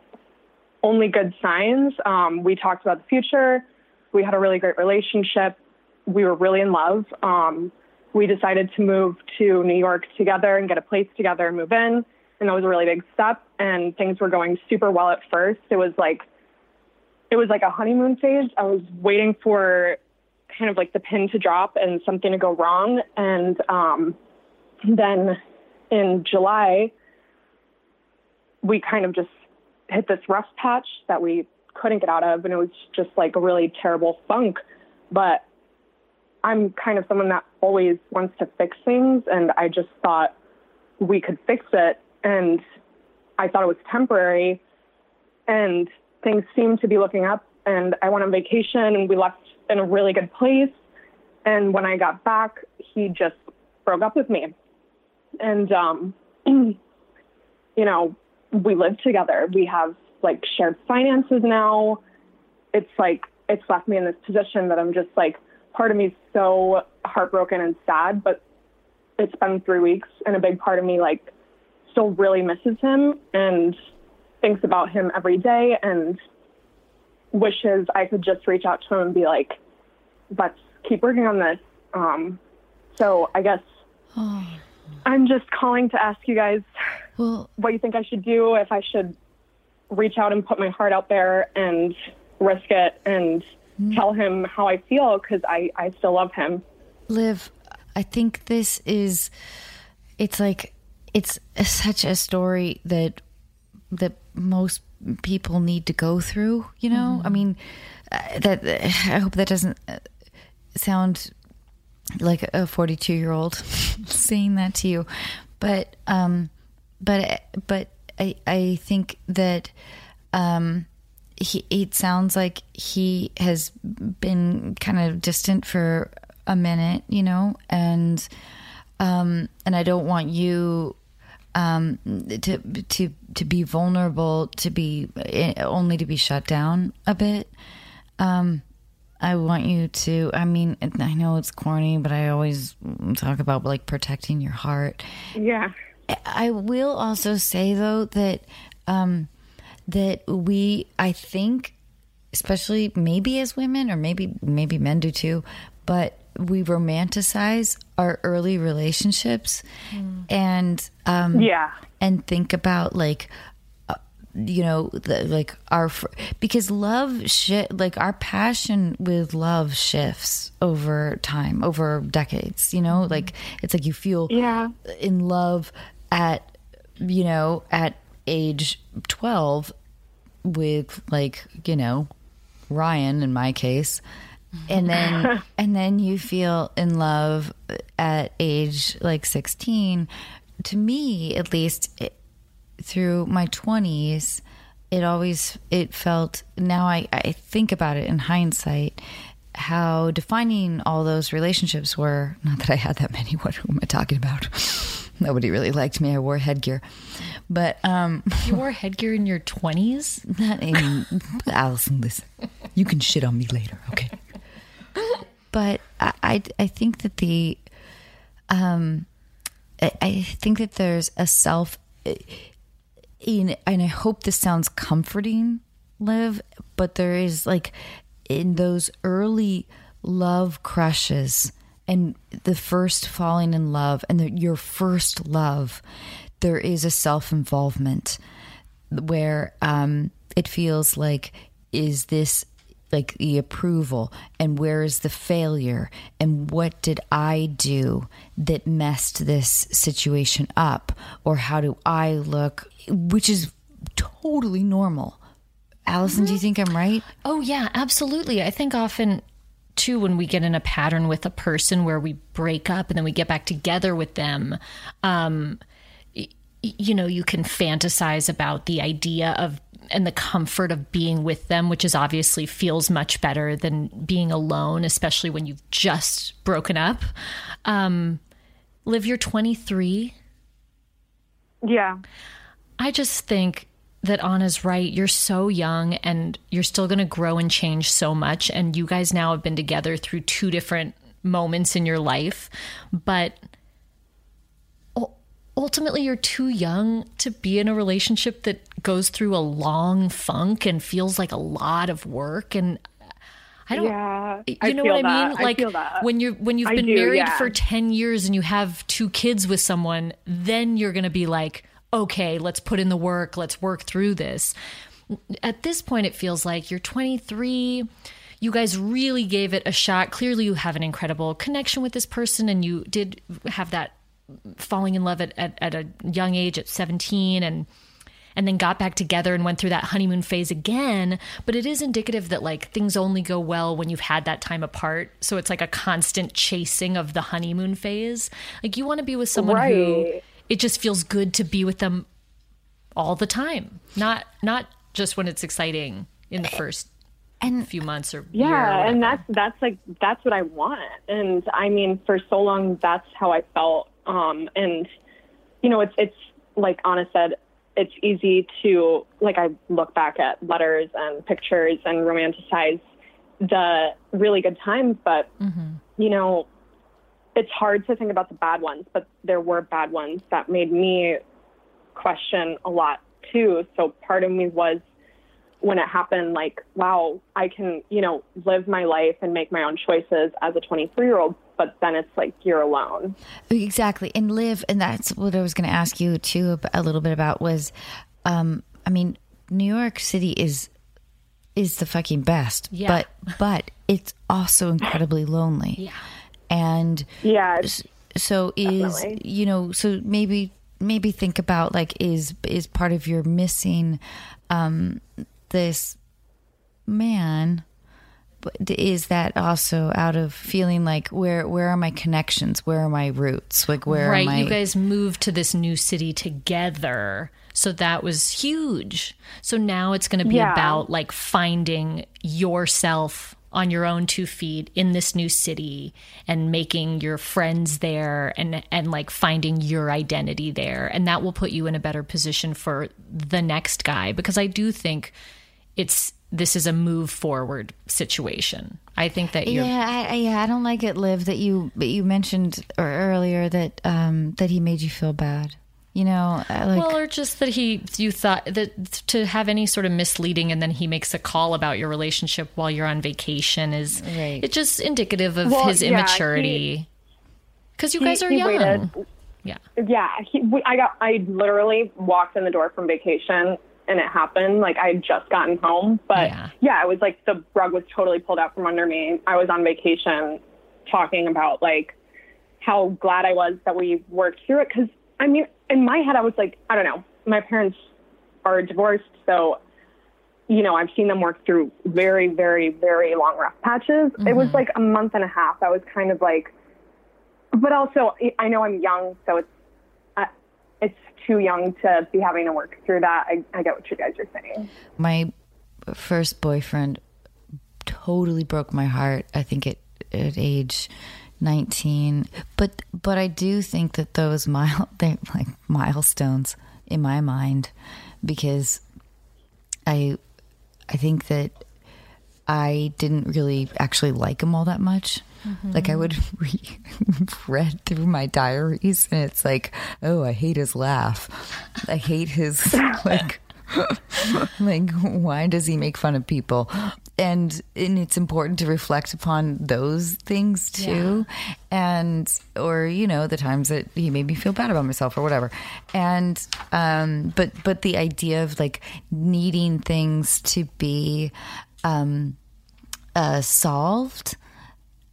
only good signs. Um, we talked about the future. We had a really great relationship. We were really in love. Um, we decided to move to New York together and get a place together and move in. And that was a really big step. And things were going super well at first. It was like, it was like a honeymoon phase. I was waiting for kind of like the pin to drop and something to go wrong. And um, then in July, we kind of just hit this rough patch that we couldn't get out of. And it was just like a really terrible funk. But I'm kind of someone that always wants to fix things. And I just thought we could fix it. And I thought it was temporary. And things seemed to be looking up. And I went on vacation and we left in a really good place. And when I got back, he just broke up with me. And, um, you know, we live together. We have like shared finances now. It's like, it's left me in this position that I'm just like, part of me is so heartbroken and sad, but it's been three weeks and a big part of me like still really misses him and thinks about him every day and wishes I could just reach out to him and be like, let's keep working on this. Um, so I guess oh. I'm just calling to ask you guys well, what you think I should do, if I should reach out and put my heart out there and risk it and mm. tell him how I feel because I, I still love him. Liv, I think this is, it's like, it's such a story that, that most people need to go through, you know? Mm. I mean, uh, that, I hope that doesn't uh, sound like a 42 year old saying that to you, but, um, but but I I think that um, he it sounds like he has been kind of distant for a minute, you know, and um, and I don't want you um, to to to be vulnerable, to be eh, only to be shut down a bit. Um, I want you to. I mean, I know it's corny, but I always talk about like protecting your heart. Yeah. I will also say though that um, that we, I think, especially maybe as women or maybe maybe men do too, but we romanticize our early relationships mm. and um, yeah, and think about like uh, you know the, like our because love shit like our passion with love shifts over time over decades you know? Like it's like you feel yeah. in love at you know at age 12 with like you know Ryan in my case and then and then you feel in love at age like 16 to me at least it, through my 20s it always it felt now I, I think about it in hindsight how defining all those relationships were not that i had that many what who am i talking about Nobody really liked me. I wore headgear, but um, you wore headgear in your twenties. Not in Alison. Listen, you can shit on me later, okay? But I, I, I think that the, um, I, I think that there's a self, in, and I hope this sounds comforting, Liv, but there is like in those early love crushes and the first falling in love and the, your first love, there is a self involvement where um, it feels like, is this like the approval and where is the failure and what did I do that messed this situation up or how do I look, which is totally normal. Alison, mm-hmm. do you think I'm right? Oh, yeah, absolutely. I think often too when we get in a pattern with a person where we break up and then we get back together with them um y- you know you can fantasize about the idea of and the comfort of being with them which is obviously feels much better than being alone especially when you've just broken up um liv you're 23 Yeah. I just think that Anna's right. You're so young and you're still going to grow and change so much. And you guys now have been together through two different moments in your life. But ultimately, you're too young to be in a relationship that goes through a long funk and feels like a lot of work. And I don't. Yeah. You I know feel what I mean? that. I Like that. when you're when you've been do, married yeah. for 10 years and you have two kids with someone, then you're going to be like, "Okay, let's put in the work. Let's work through this." At this point it feels like you're 23. You guys really gave it a shot. Clearly you have an incredible connection with this person and you did have that falling in love at, at, at a young age at 17 and and then got back together and went through that honeymoon phase again. But it is indicative that like things only go well when you've had that time apart. So it's like a constant chasing of the honeymoon phase. Like you want to be with someone who it just feels good to be with them all the time. Not not just when it's exciting in the first And few months or year or Yeah, and that's that's like that's what I want. And I mean, for so long, that's how I felt. Um, and you know, it's it's like Anna said, it's easy to like I look back at letters and pictures and romanticize the really good times, but mm-hmm. you know, it's hard to think about the bad ones. But there were bad ones that made me question a lot too. So part of me was when it happened, like, wow, I can, you know, live my life and make my own choices as a 23 year old. But then it's like you're alone. Exactly. And live, and that's what I was going to ask you too a little bit about was, um, I mean, New York City is is the fucking best, Yeah. but but it's also incredibly lonely. Yeah. And Yeah. so is Definitely. you know so maybe maybe think about like is is part of your missing um this man but is that also out of feeling like where where are my connections? Where are my roots? Like where right am I you guys moved to this new city together. So that was huge. So now it's going to be Yeah. about like finding yourself on your own two feet in this new city and making your friends there and and like finding your identity there. And that will put you in a better position for the next guy. Because i do think it's this is a move forward situation i think that you're yeah, I, I, yeah, I don't like it, Liv. That you, but you mentioned or earlier that um that he made you feel bad. You know, uh, like well, or just that he, you thought that to have any sort of misleading, and then he makes a call about your relationship while you're on vacation is Right. it's just indicative of Well, his yeah, immaturity. Because you he- guys are young. waited. Yeah. Yeah. He, I got, I literally walked in the door from vacation and it happened. Like I had just gotten home. But Yeah. yeah, it was like the rug was totally pulled out from under me. I was on vacation talking about like how glad I was that we worked through it. Cause I mean, in my head, I was like, I don't know, my parents are divorced. So, you know, I've seen them work through very, very, very long rough patches. It was mm-hmm. like a month and a half. I was kind of like, but also I know I'm young, so it's too young to be having to work through that. I, I get what you guys are saying. my first boyfriend totally broke my heart i think at, at age 19 but but i do think that those mile they're like milestones in my mind because i i think that i didn't really actually like him all that much like i would re- read through my diaries and it's like oh i hate his laugh. I hate his like like why does he make fun of people? And and it's important to reflect upon those things too. And or you know the times that he made me feel bad about myself or whatever. And um but but the idea of like needing things to be um uh solved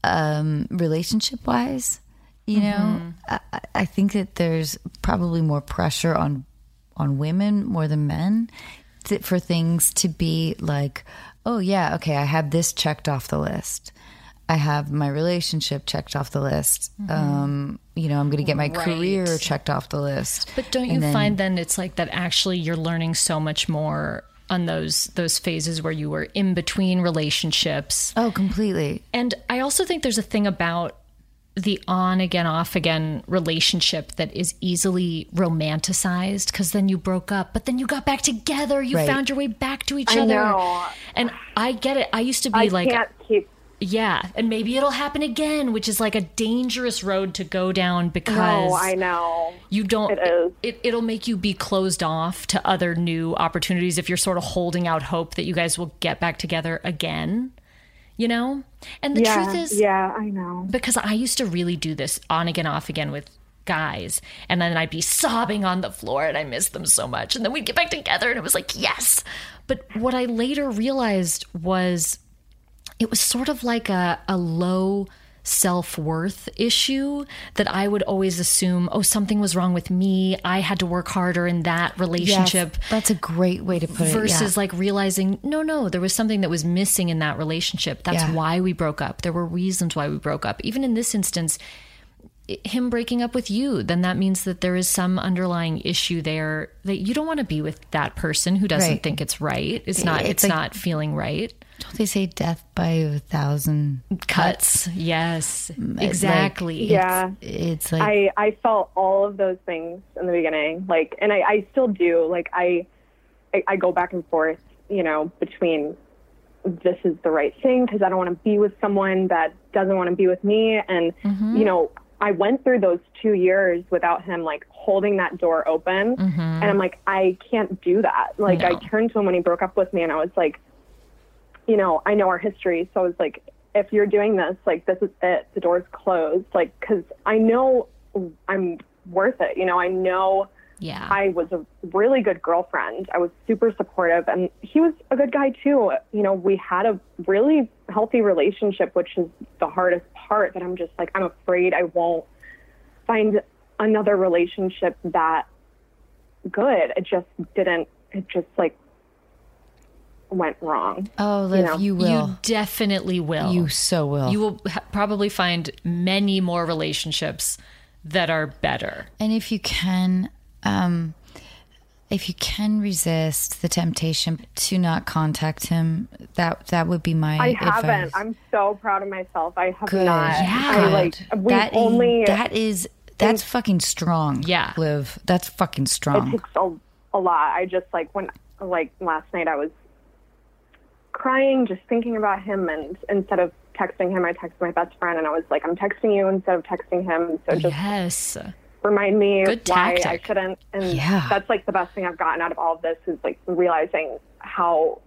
um relationship wise you know I, I- think that there's probably more pressure on on women more than men for things to be like oh yeah okay i have this checked off the list I have my relationship checked off the list. Um, you know, I'm going to get my career checked off the list. But don't you then- find then it's like that actually you're learning so much more on those those phases where you were in between relationships. Oh, completely. And I also think there's a thing about the on again off again relationship that is easily romanticized because then you broke up but then you got back together you Right. found your way back to each I other know. and i get it i used to be I like can't keep. Yeah and maybe it'll happen again which is like a dangerous road to go down because No, I know. you don't It is. it, it'll make you be closed off to other new opportunities if you're sort of holding out hope that you guys will get back together again you know and the yeah, truth is yeah, I know. because I used to really do this on again, off again with guys, and then I'd be sobbing on the floor, and I missed them so much, and then we'd get back together, and it was like yes. But what I later realized was it was sort of like a, a low self worth issue that I would always assume, oh, something was wrong with me. I had to work harder in that relationship Yes, that's a great way to put it. versus yeah. like realizing no no there was something that was missing in that relationship that's Yeah. why we broke up there were reasons why we broke up even in this instance him breaking up with you then that means that there is some underlying issue there that you don't want to be with that person who doesn't Right. think it's right it's not It's it's, like- not feeling right Don't they say death by a thousand cuts yes exactly Yeah. It's like I, I felt all of those things in the beginning, like, and I, I still do. Like, I, I, I go back and forth, you know, between this is the right thing because I don't want to be with someone that doesn't want to be with me, and mm-hmm. you know, I went through those two years without him, like holding that door open, mm-hmm. and I'm like, I can't do that. Like, No. I turned to him when he broke up with me, and I was like, you know, I know our history, so I was like, if you're doing this, like, this is it. The door's closed. Like, because I know I'm worth it. You know, I know yeah I was a really good girlfriend. I was super supportive, and he was a good guy too. You know, we had a really healthy relationship, which is the hardest part. That I'm just like, I'm afraid I won't find another relationship that good. It just didn't. It just like went wrong. oh, Liv, know, you will. you definitely will You so will. you will ha- probably find many more relationships that are better And if you can, um, if you can resist the temptation to not contact him, that that would be my I advice. haven't. I'm so proud of myself. I have Good. not. Yeah. I like we that is- only. that is that's fucking strong. Yeah. Liv. That's fucking strong. it strong. takes a, a lot. I just like when like last night I was crying just thinking about him and instead of texting him I texted my best friend and I was like I'm texting you instead of texting him so just yes remind me Good why I tactic. shouldn't and Yeah. that's like the best thing I've gotten out of all of this is like realizing how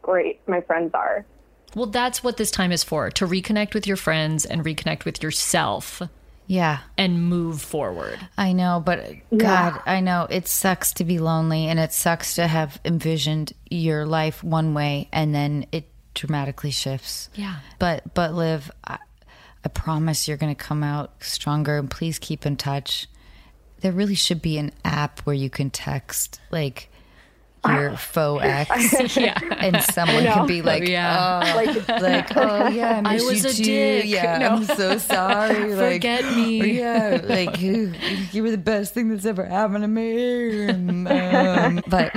great my friends are. Well, that's what this time is for to reconnect with your friends and reconnect with yourself yeah. and move forward. I know, but God, I know it sucks to be lonely and it sucks to have envisioned your life one way and then it dramatically shifts. Yeah. But but Liv, I, I promise you're going to come out stronger and please keep in touch. There really should be an app where you can text like your faux ex and someone can be like, yeah. oh, like, like, oh yeah, I, miss was you a too. dick. Yeah, No. I'm so sorry. like, Forget me. Yeah, like you, you were the best thing that's ever happened to me. And, um, but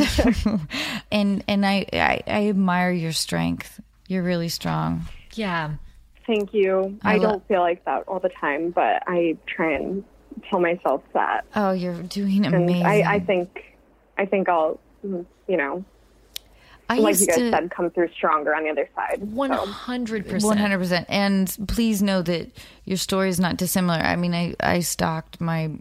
and and I, I I admire your strength. You're really strong. Yeah. Thank you. I I, lo- don't feel like that all the time, but I try and tell myself that. Oh, you're doing And amazing. I, I think I think I'll you know, I like used you guys to, said, come through stronger on the other side. Hundred percent. One hundred percent. And please know that your story is not dissimilar. I mean, I I stalked my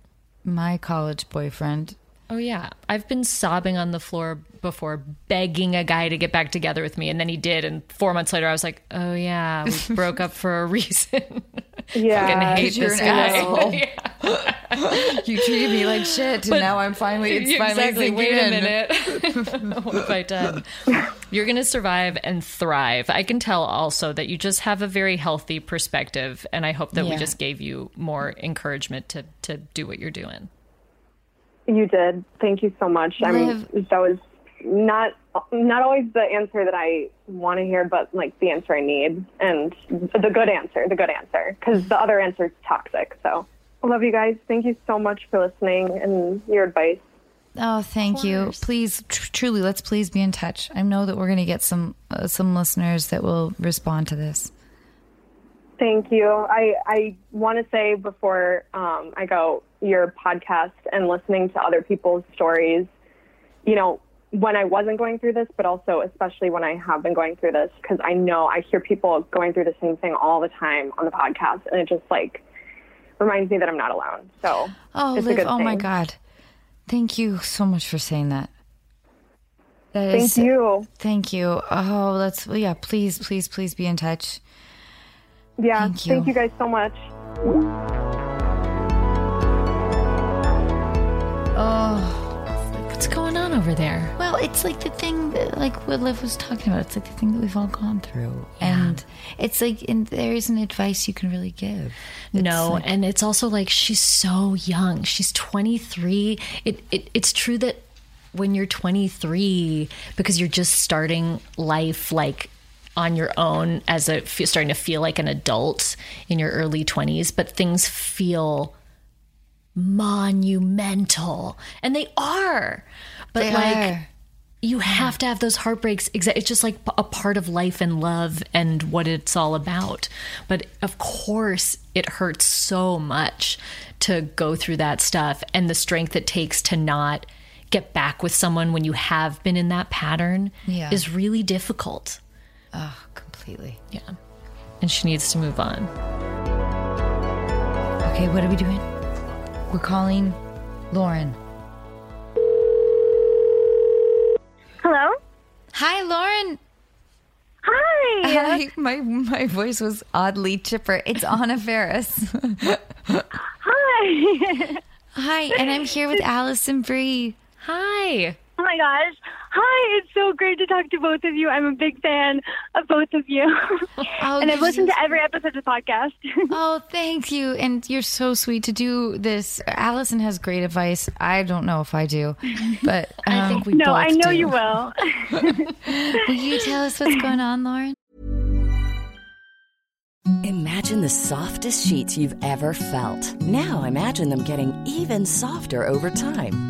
my college boyfriend. Oh yeah, I've been sobbing on the floor before, begging a guy to get back together with me, and then he did. And four months later, I was like, "Oh yeah, we broke up for a reason." Yeah, Fucking hate you're this guy. Yeah. You treated me like shit, and now I'm finally it's finally exactly. sinking Wait a minute. what have I done? You're going to survive and thrive. I can tell also that you just have a very healthy perspective, and I hope that we just gave you more encouragement to to do what you're doing. You did. Thank you so much. I mean, that was not not always the answer that I want to hear, but like the answer I need and the good answer, the good answer, because the other answer is toxic. So I love you guys. Thank you so much for listening and your advice. Oh, thank you. Please, tr- truly, let's please be in touch. I know that we're going to get some uh, some listeners that will respond to this. Thank you. I, I want to say before um, I go, your podcast and listening to other people's stories, you know, when I wasn't going through this, but also especially when I have been going through this, because I know I hear people going through the same thing all the time on the podcast, and it just like reminds me that I'm not alone. So, Oh, Liv, oh my. God. Thank you so much for saying that. That Thank is- you. Thank you. Oh, let's, yeah, please, please, please be in touch. Yeah, Thank you. thank you guys so much. Oh, What's going on over there? well, it's like the thing that, like what Liv was talking about. It's like the thing that we've all gone through. And it's like, and there isn't advice you can really give. It's no, like- and it's also like she's so young. She's 23. It, it it's true that when you're 23 because you're just starting life like on your own as a starting to feel like an adult in your early 20s, but things feel monumental and they are. But They like are. you have to have those heartbreaks. It's just like a part of life and love and what it's all about. But of course, it hurts so much to go through that stuff and the strength it takes to not get back with someone when you have been in that pattern Yeah. is really difficult. Oh, completely. Yeah. And she needs to move on. Okay, what are we doing? We're calling Lauren. Hi, Lauren. Hi. Hi. My my voice was oddly chipper. It's Anna Faris. Hi. Hi, and I'm here with Alison Brie. Hi. Oh my gosh. Hi. It's so great to talk to both of you. I'm a big fan of both of you. Oh, and I've listened to every episode of the podcast. Oh, thank you. And you're so sweet to do this. Alison has great advice. I don't know if I do, but um, I think we no, both I know do. you will. will you tell us what's going on, Lauren? Imagine the softest sheets you've ever felt. Now imagine them getting even softer over time.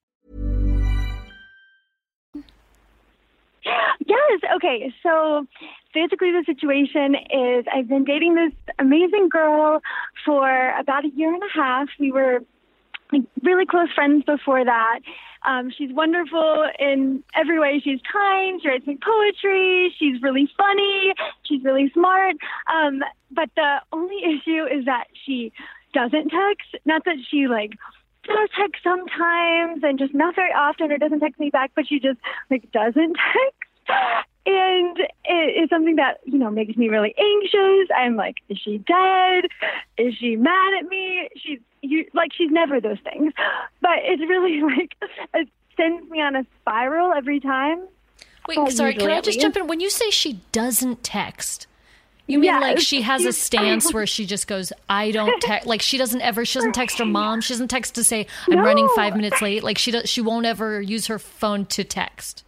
Yes. Okay. So basically, the situation is I've been dating this amazing girl for about a year and a half. We were like, really close friends before that. Um, she's wonderful in every way. She's kind. She writes me poetry. She's really funny. She's really smart. Um, but the only issue is that she doesn't text. Not that she like does text sometimes and just not very often or doesn't text me back, but she just like doesn't text. And it is something that, you know, makes me really anxious. I'm like, is she dead? Is she mad at me? She's you like she's never those things. But it's really like it sends me on a spiral every time. Wait, Well, sorry, can I just least. jump in? When you say she doesn't text, you mean like she has a stance where she just goes, I don't text, like she doesn't ever, she doesn't text her mom, she doesn't text to say, I'm running five minutes late. Like she does, she won't ever use her phone to text.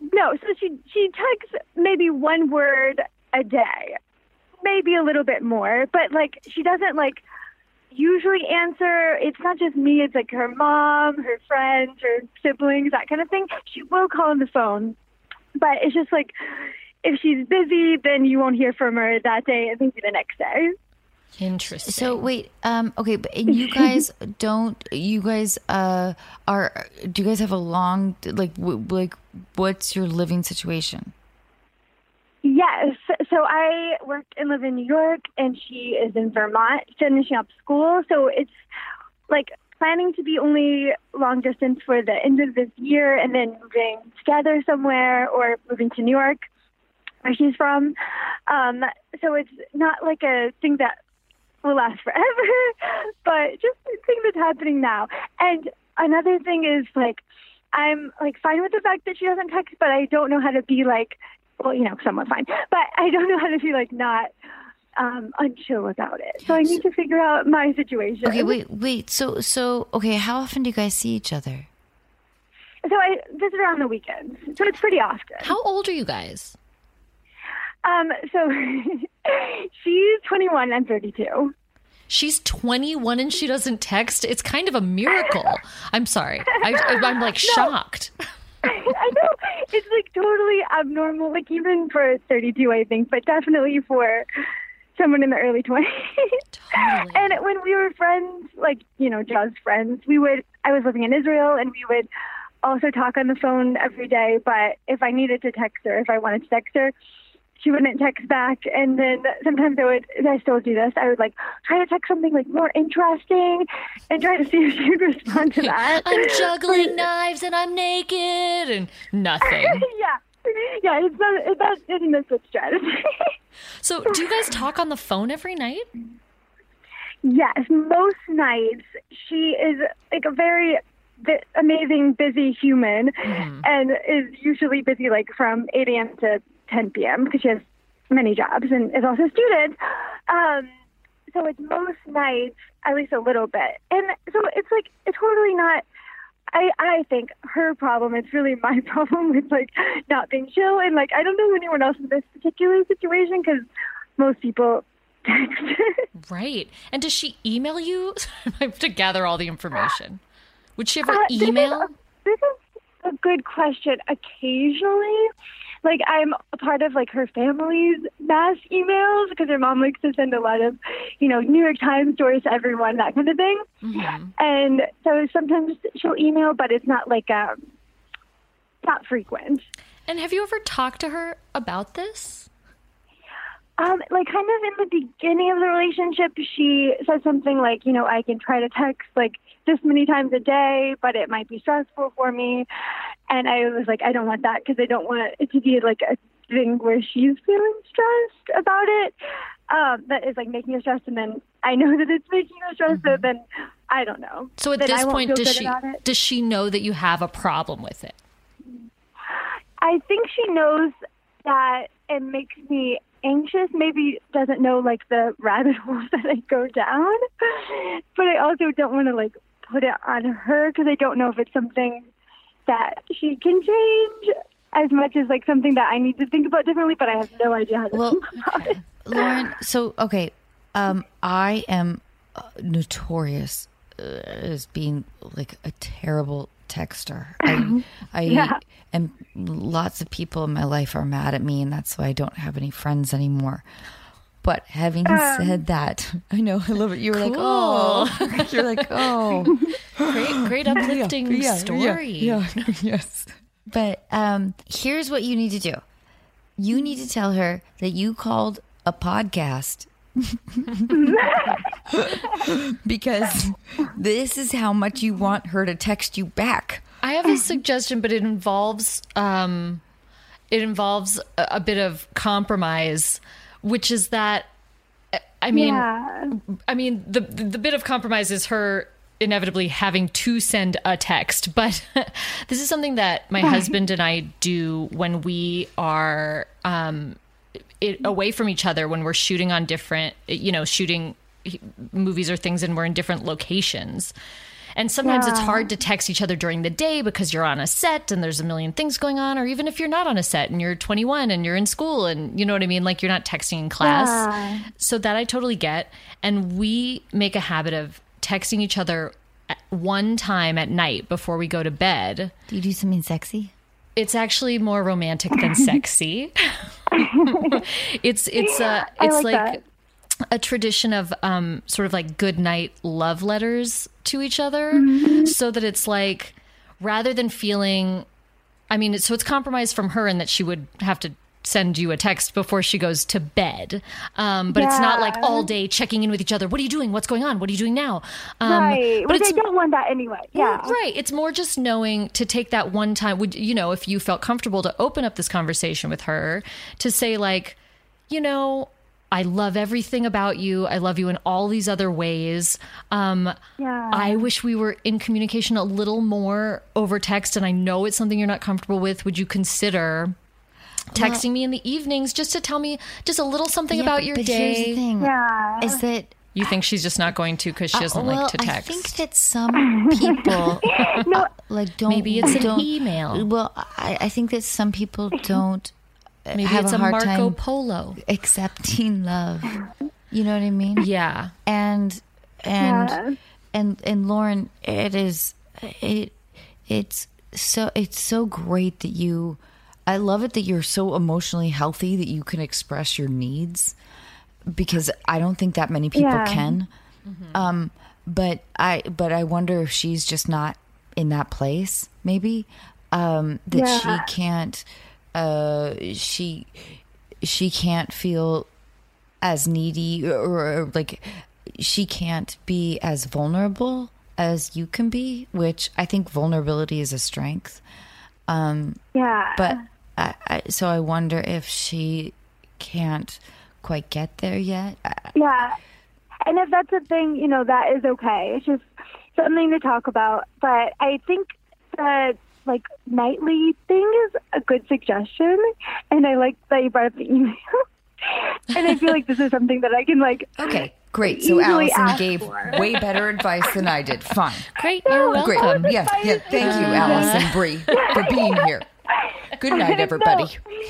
No, so she she texts maybe one word a day, maybe a little bit more, but like she doesn't like usually answer. It's not just me; it's like her mom, her friends, her siblings, that kind of thing. She will call on the phone, but it's just like if she's busy, then you won't hear from her that day and maybe the next day. Interesting. So wait, um, okay, but and you guys don't. You guys uh are. Do you guys have a long like w- like what's your living situation? Yes. So I work and live in New York, and she is in Vermont finishing up school. So it's like planning to be only long distance for the end of this year and then moving together somewhere or moving to New York where she's from. Um, so it's not like a thing that will last forever, but just a thing that's happening now. And another thing is like, I'm like fine with the fact that she doesn't text, but I don't know how to be like, well, you know, somewhat fine, but I don't know how to be like not um, unchill about it. So I need to figure out my situation. Okay, wait, wait. So so okay, how often do you guys see each other? So I visit her on the weekends, so it's pretty often. How old are you guys? Um, so she's 21 and 32. She's 21 and she doesn't text. It's kind of a miracle. I'm sorry. I, I'm like shocked. I know it's like totally abnormal, like even for 32, I think, but definitely for someone in the early 20s. Totally. and when we were friends, like you know, just friends, we would. I was living in Israel, and we would also talk on the phone every day. But if I needed to text her, if I wanted to text her, she wouldn't text back. And then sometimes I would, I still do this, I would like try to text something like more interesting and try to see if she would respond to that. I'm juggling knives and I'm naked and nothing. yeah. Yeah, it's not, it, that isn't a good strategy. So, do you guys talk on the phone every night? yes, most nights she is like a very bi- amazing, busy human mm-hmm. and is usually busy like from 8 a.m. to 10 p.m. because she has many jobs and is also a student. Um, so it's most nights, at least a little bit. And so it's like, it's totally not, I, I think her problem, it's really my problem with like not being chill. And like, I don't know anyone else in this particular situation because most people text. Right. And does she email you? I have to gather all the information. Would she ever Uh, this is email? a- This is a good question. Occasionally, like I'm a part of like her family's mass emails because her mom likes to send a lot of, you know, New York Times stories to everyone, that kind of thing. And so sometimes she'll email, but it's not like um, not frequent. And have you ever talked to her about this? Um, like kind of in the beginning of the relationship, she said something like, you know, I can try to text like this many times a day, but it might be stressful for me. And I was like, I don't want that because I don't want it to be like a thing where she's feeling stressed about it. Um, that is like making her stressed, and then I know that it's making her stressed. So then I don't know. So at Then this point, does she does she know that you have a problem with it? I think she knows that it makes me anxious. Maybe doesn't know like the rabbit holes that I go down, but I also don't want to like put it on her because I don't know if it's something that she can change as much as like something that I need to think about differently. But I have no idea how to Well, think about it. Lauren, so okay, um, I am uh, notorious uh, as being like a terrible texter. I, I Yeah. and lots of people in my life are mad at me, and that's why I don't have any friends anymore. But having said that, I know I love it. You were like, oh, you're like, oh, Great, great uplifting yeah, story. Yeah, yeah, yes. But um, here's what you need to do. You need to tell her that you called a podcast because this is how much you want her to text you back. I have a suggestion, but it involves um, it involves a, a bit of compromise, which is that I mean, Yeah. I mean the the bit of compromise is her inevitably having to send a text, but this is something that my husband and I do when we are um, it, away from each other when we're shooting on different, you know, shooting movies or things, and we're in different locations. And sometimes it's hard to text each other during the day because you're on a set and there's a million things going on, or even if you're not on a set and you're 21 and you're in school and you know what I mean? Like you're not texting in class. So that I totally get. And we make a habit of texting each other one time at night before we go to bed. Do you do something sexy? it's actually more romantic than sexy. it's it's uh I it's like like, that. A tradition of um sort of like good night love letters to each other Mm-hmm. so that it's like rather than feeling I mean so it's compromised from her in that she would have to send you a text before she goes to bed. Um but it's not like all day checking in with each other. What are you doing? What's going on? What are you doing now? Um right. but it's I don't want that anyway. Yeah. Right. It's more just knowing to take that one time. Would you know if you felt comfortable to open up this conversation with her to say like, you know, I love everything about you. I love you in all these other ways. Um, Yeah. I wish we were in communication a little more over text, and I know it's something you're not comfortable with. Would you consider texting me in the evenings just to tell me just a little something Yeah, about your but day? Here's the thing: Yeah. is that You think she's just not going to because she doesn't Uh, well, like to text? I think that some people No. like don't. Maybe it's an don't, email. Well, I, I think that some people don't uh, Maybe have it's a a hard Marco time Polo. accepting love. You know what I mean? Yeah. And and Yeah. and and Lauren, it is it it's so it's so great that you. I love it that you're so emotionally healthy that you can express your needs because I don't think that many people Yeah. can. Um, but I but I wonder if she's just not in that place. Maybe um, that Yeah. she can't. Uh, she she can't feel as needy or, or like she can't be as vulnerable as you can be, which I think vulnerability is a strength. Um, Yeah. but I, I, so I wonder if she can't quite get there yet. Yeah. And if that's a thing, you know, that is okay. It's just something to talk about. But I think that, like nightly thing is a good suggestion. And I like that you brought up the email. and I feel like this is something that I can like Okay, great. So Alison gave for. way better advice than I did. Fine. Great. You're Great. welcome. Yeah, yeah. Thank you, Alison Brie, for being here. Good night, everybody.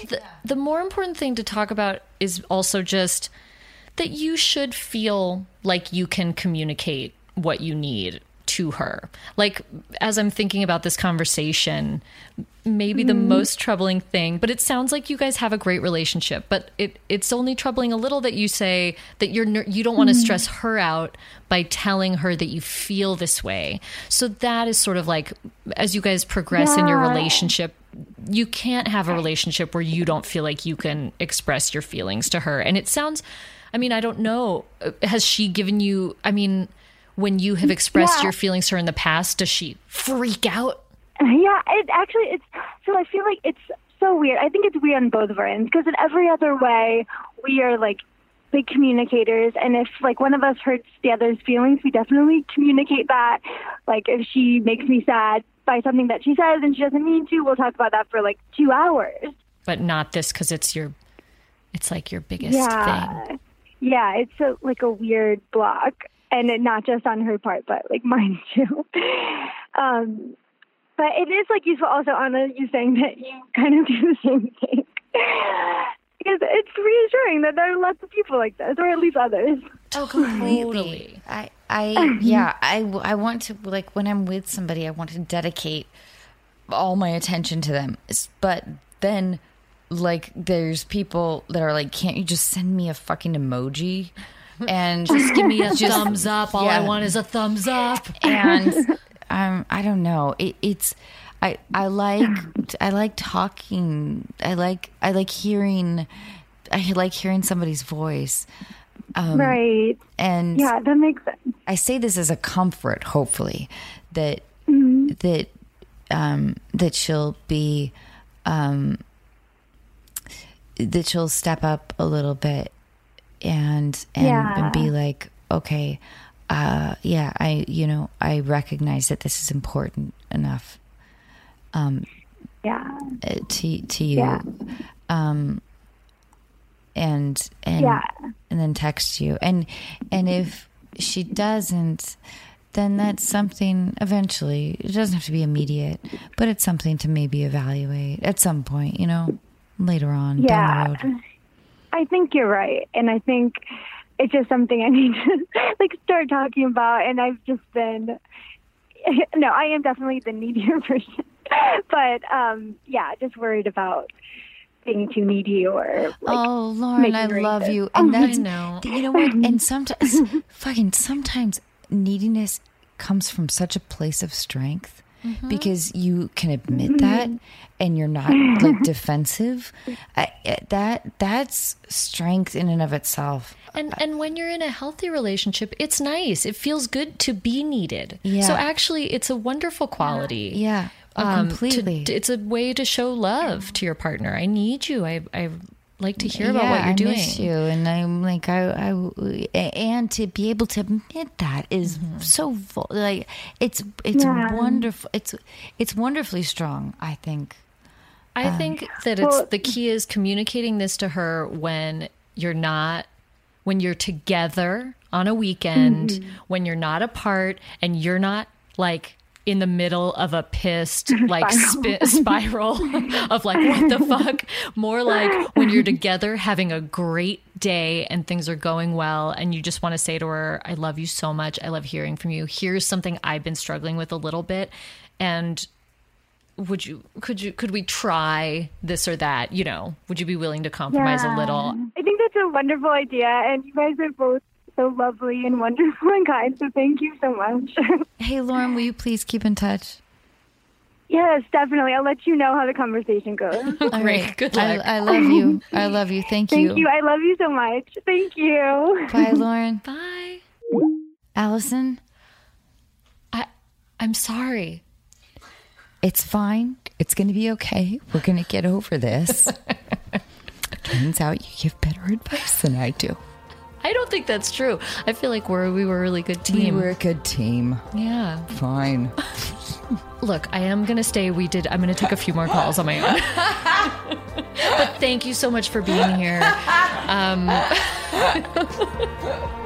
The, the more important thing to talk about is also just that you should feel like you can communicate what you need to her. Like, as I'm thinking about this conversation, maybe the most troubling thing, but it sounds like you guys have a great relationship, but it, it's only troubling a little that you say that you're, you don't want to stress her out by telling her that you feel this way. So that is sort of like, as you guys progress in your relationship, you can't have a relationship where you don't feel like you can express your feelings to her. And it sounds, I mean, I don't know. Uh, Has she given you, I mean, when you have expressed Yeah. your feelings to her in the past, does she freak out? Yeah, it actually it's so I feel like it's so weird. I think it's weird on both of our ends because in every other way we are like big communicators and if like one of us hurts the other's feelings, we definitely communicate that. Like if she makes me sad by something that she says and she doesn't mean to, we'll talk about that for like 2 hours. But not this because it's your, it's like your biggest yeah. thing. Yeah, it's a, like a weird block, and it, not just on her part, but like mine too. um, but it is like useful also, Anna, you saying that you kind of do the same thing. Because it's reassuring that there are lots of people like this, or at least others. Oh, completely. I, I, yeah, I, I want to like when I'm with somebody, I want to dedicate all my attention to them. But then, like, there's people that are like, "Can't you just send me a fucking emoji?" And just Give me a thumbs up. All I want is a thumbs up. and um, I don't know. It, it's I I like I like talking. I like I like hearing. I like hearing somebody's voice. Um, right. And Yeah, that makes sense. I say this as a comfort, hopefully, that that um, that she'll be um, that she'll step up a little bit and and, Yeah. and be like, okay, uh, yeah, I you know I recognize that this is important enough Yeah. uh, to to you. Yeah. Um, and and Yeah. and then text you. And and if she doesn't, then that's something eventually. It doesn't have to be immediate, but it's something to maybe evaluate at some point. You know, later on Yeah. Down the road. I think you're right, and I think it's just something I need to like start talking about. And I've just been, no, I am definitely the needier person. but um, yeah, just worried about being too needy or like, oh, Lauren, making I love you. And I that's know. you know what? And sometimes, fucking, sometimes neediness comes from such a place of strength Mm-hmm. because you can admit that and you're not like defensive. I, that that's strength in and of itself. And and when you're in a healthy relationship, it's nice. It feels good to be needed. Yeah. So actually, it's a wonderful quality. Yeah. Oh, Um, to- completely. it's a way to show love to your partner. I need you. I I like to hear about Yeah, what you're I doing. miss you, and I'm like I, I, and to be able to admit that is Mm-hmm. so like it's it's Yeah. wonderful. It's it's wonderfully strong. I think. I think that it's Well- the key is communicating this to her when you're not when you're together on a weekend, Mm-hmm. when you're not apart and you're not like in the middle of a pissed like spi- spiral of like what the fuck? More like when you're together having a great day and things are going well and you just want to say to her I love you so much. I love hearing from you. Here's something I've been struggling with a little bit. And would you could you could we try this or that? You know would you be willing to compromise a little? I think that's a wonderful idea, and you guys are both so lovely and wonderful and kind. So thank you so much. Hey, Lauren, will you please keep in touch? yes, definitely. I'll let you know how the conversation goes. All Great. right. Good I, luck. I love you. I love you. Thank, you. Thank you. I love you so much. Thank you. Bye, Lauren. bye Alison, I I'm sorry it's fine. It's going to be okay. We're going to get over this. Turns out you give better advice than I do. I don't think that's true I feel like we're we were a really good team. We were a good team. yeah Fine. look I am gonna stay we did I'm gonna take a few more calls on my own but thank you so much for being here um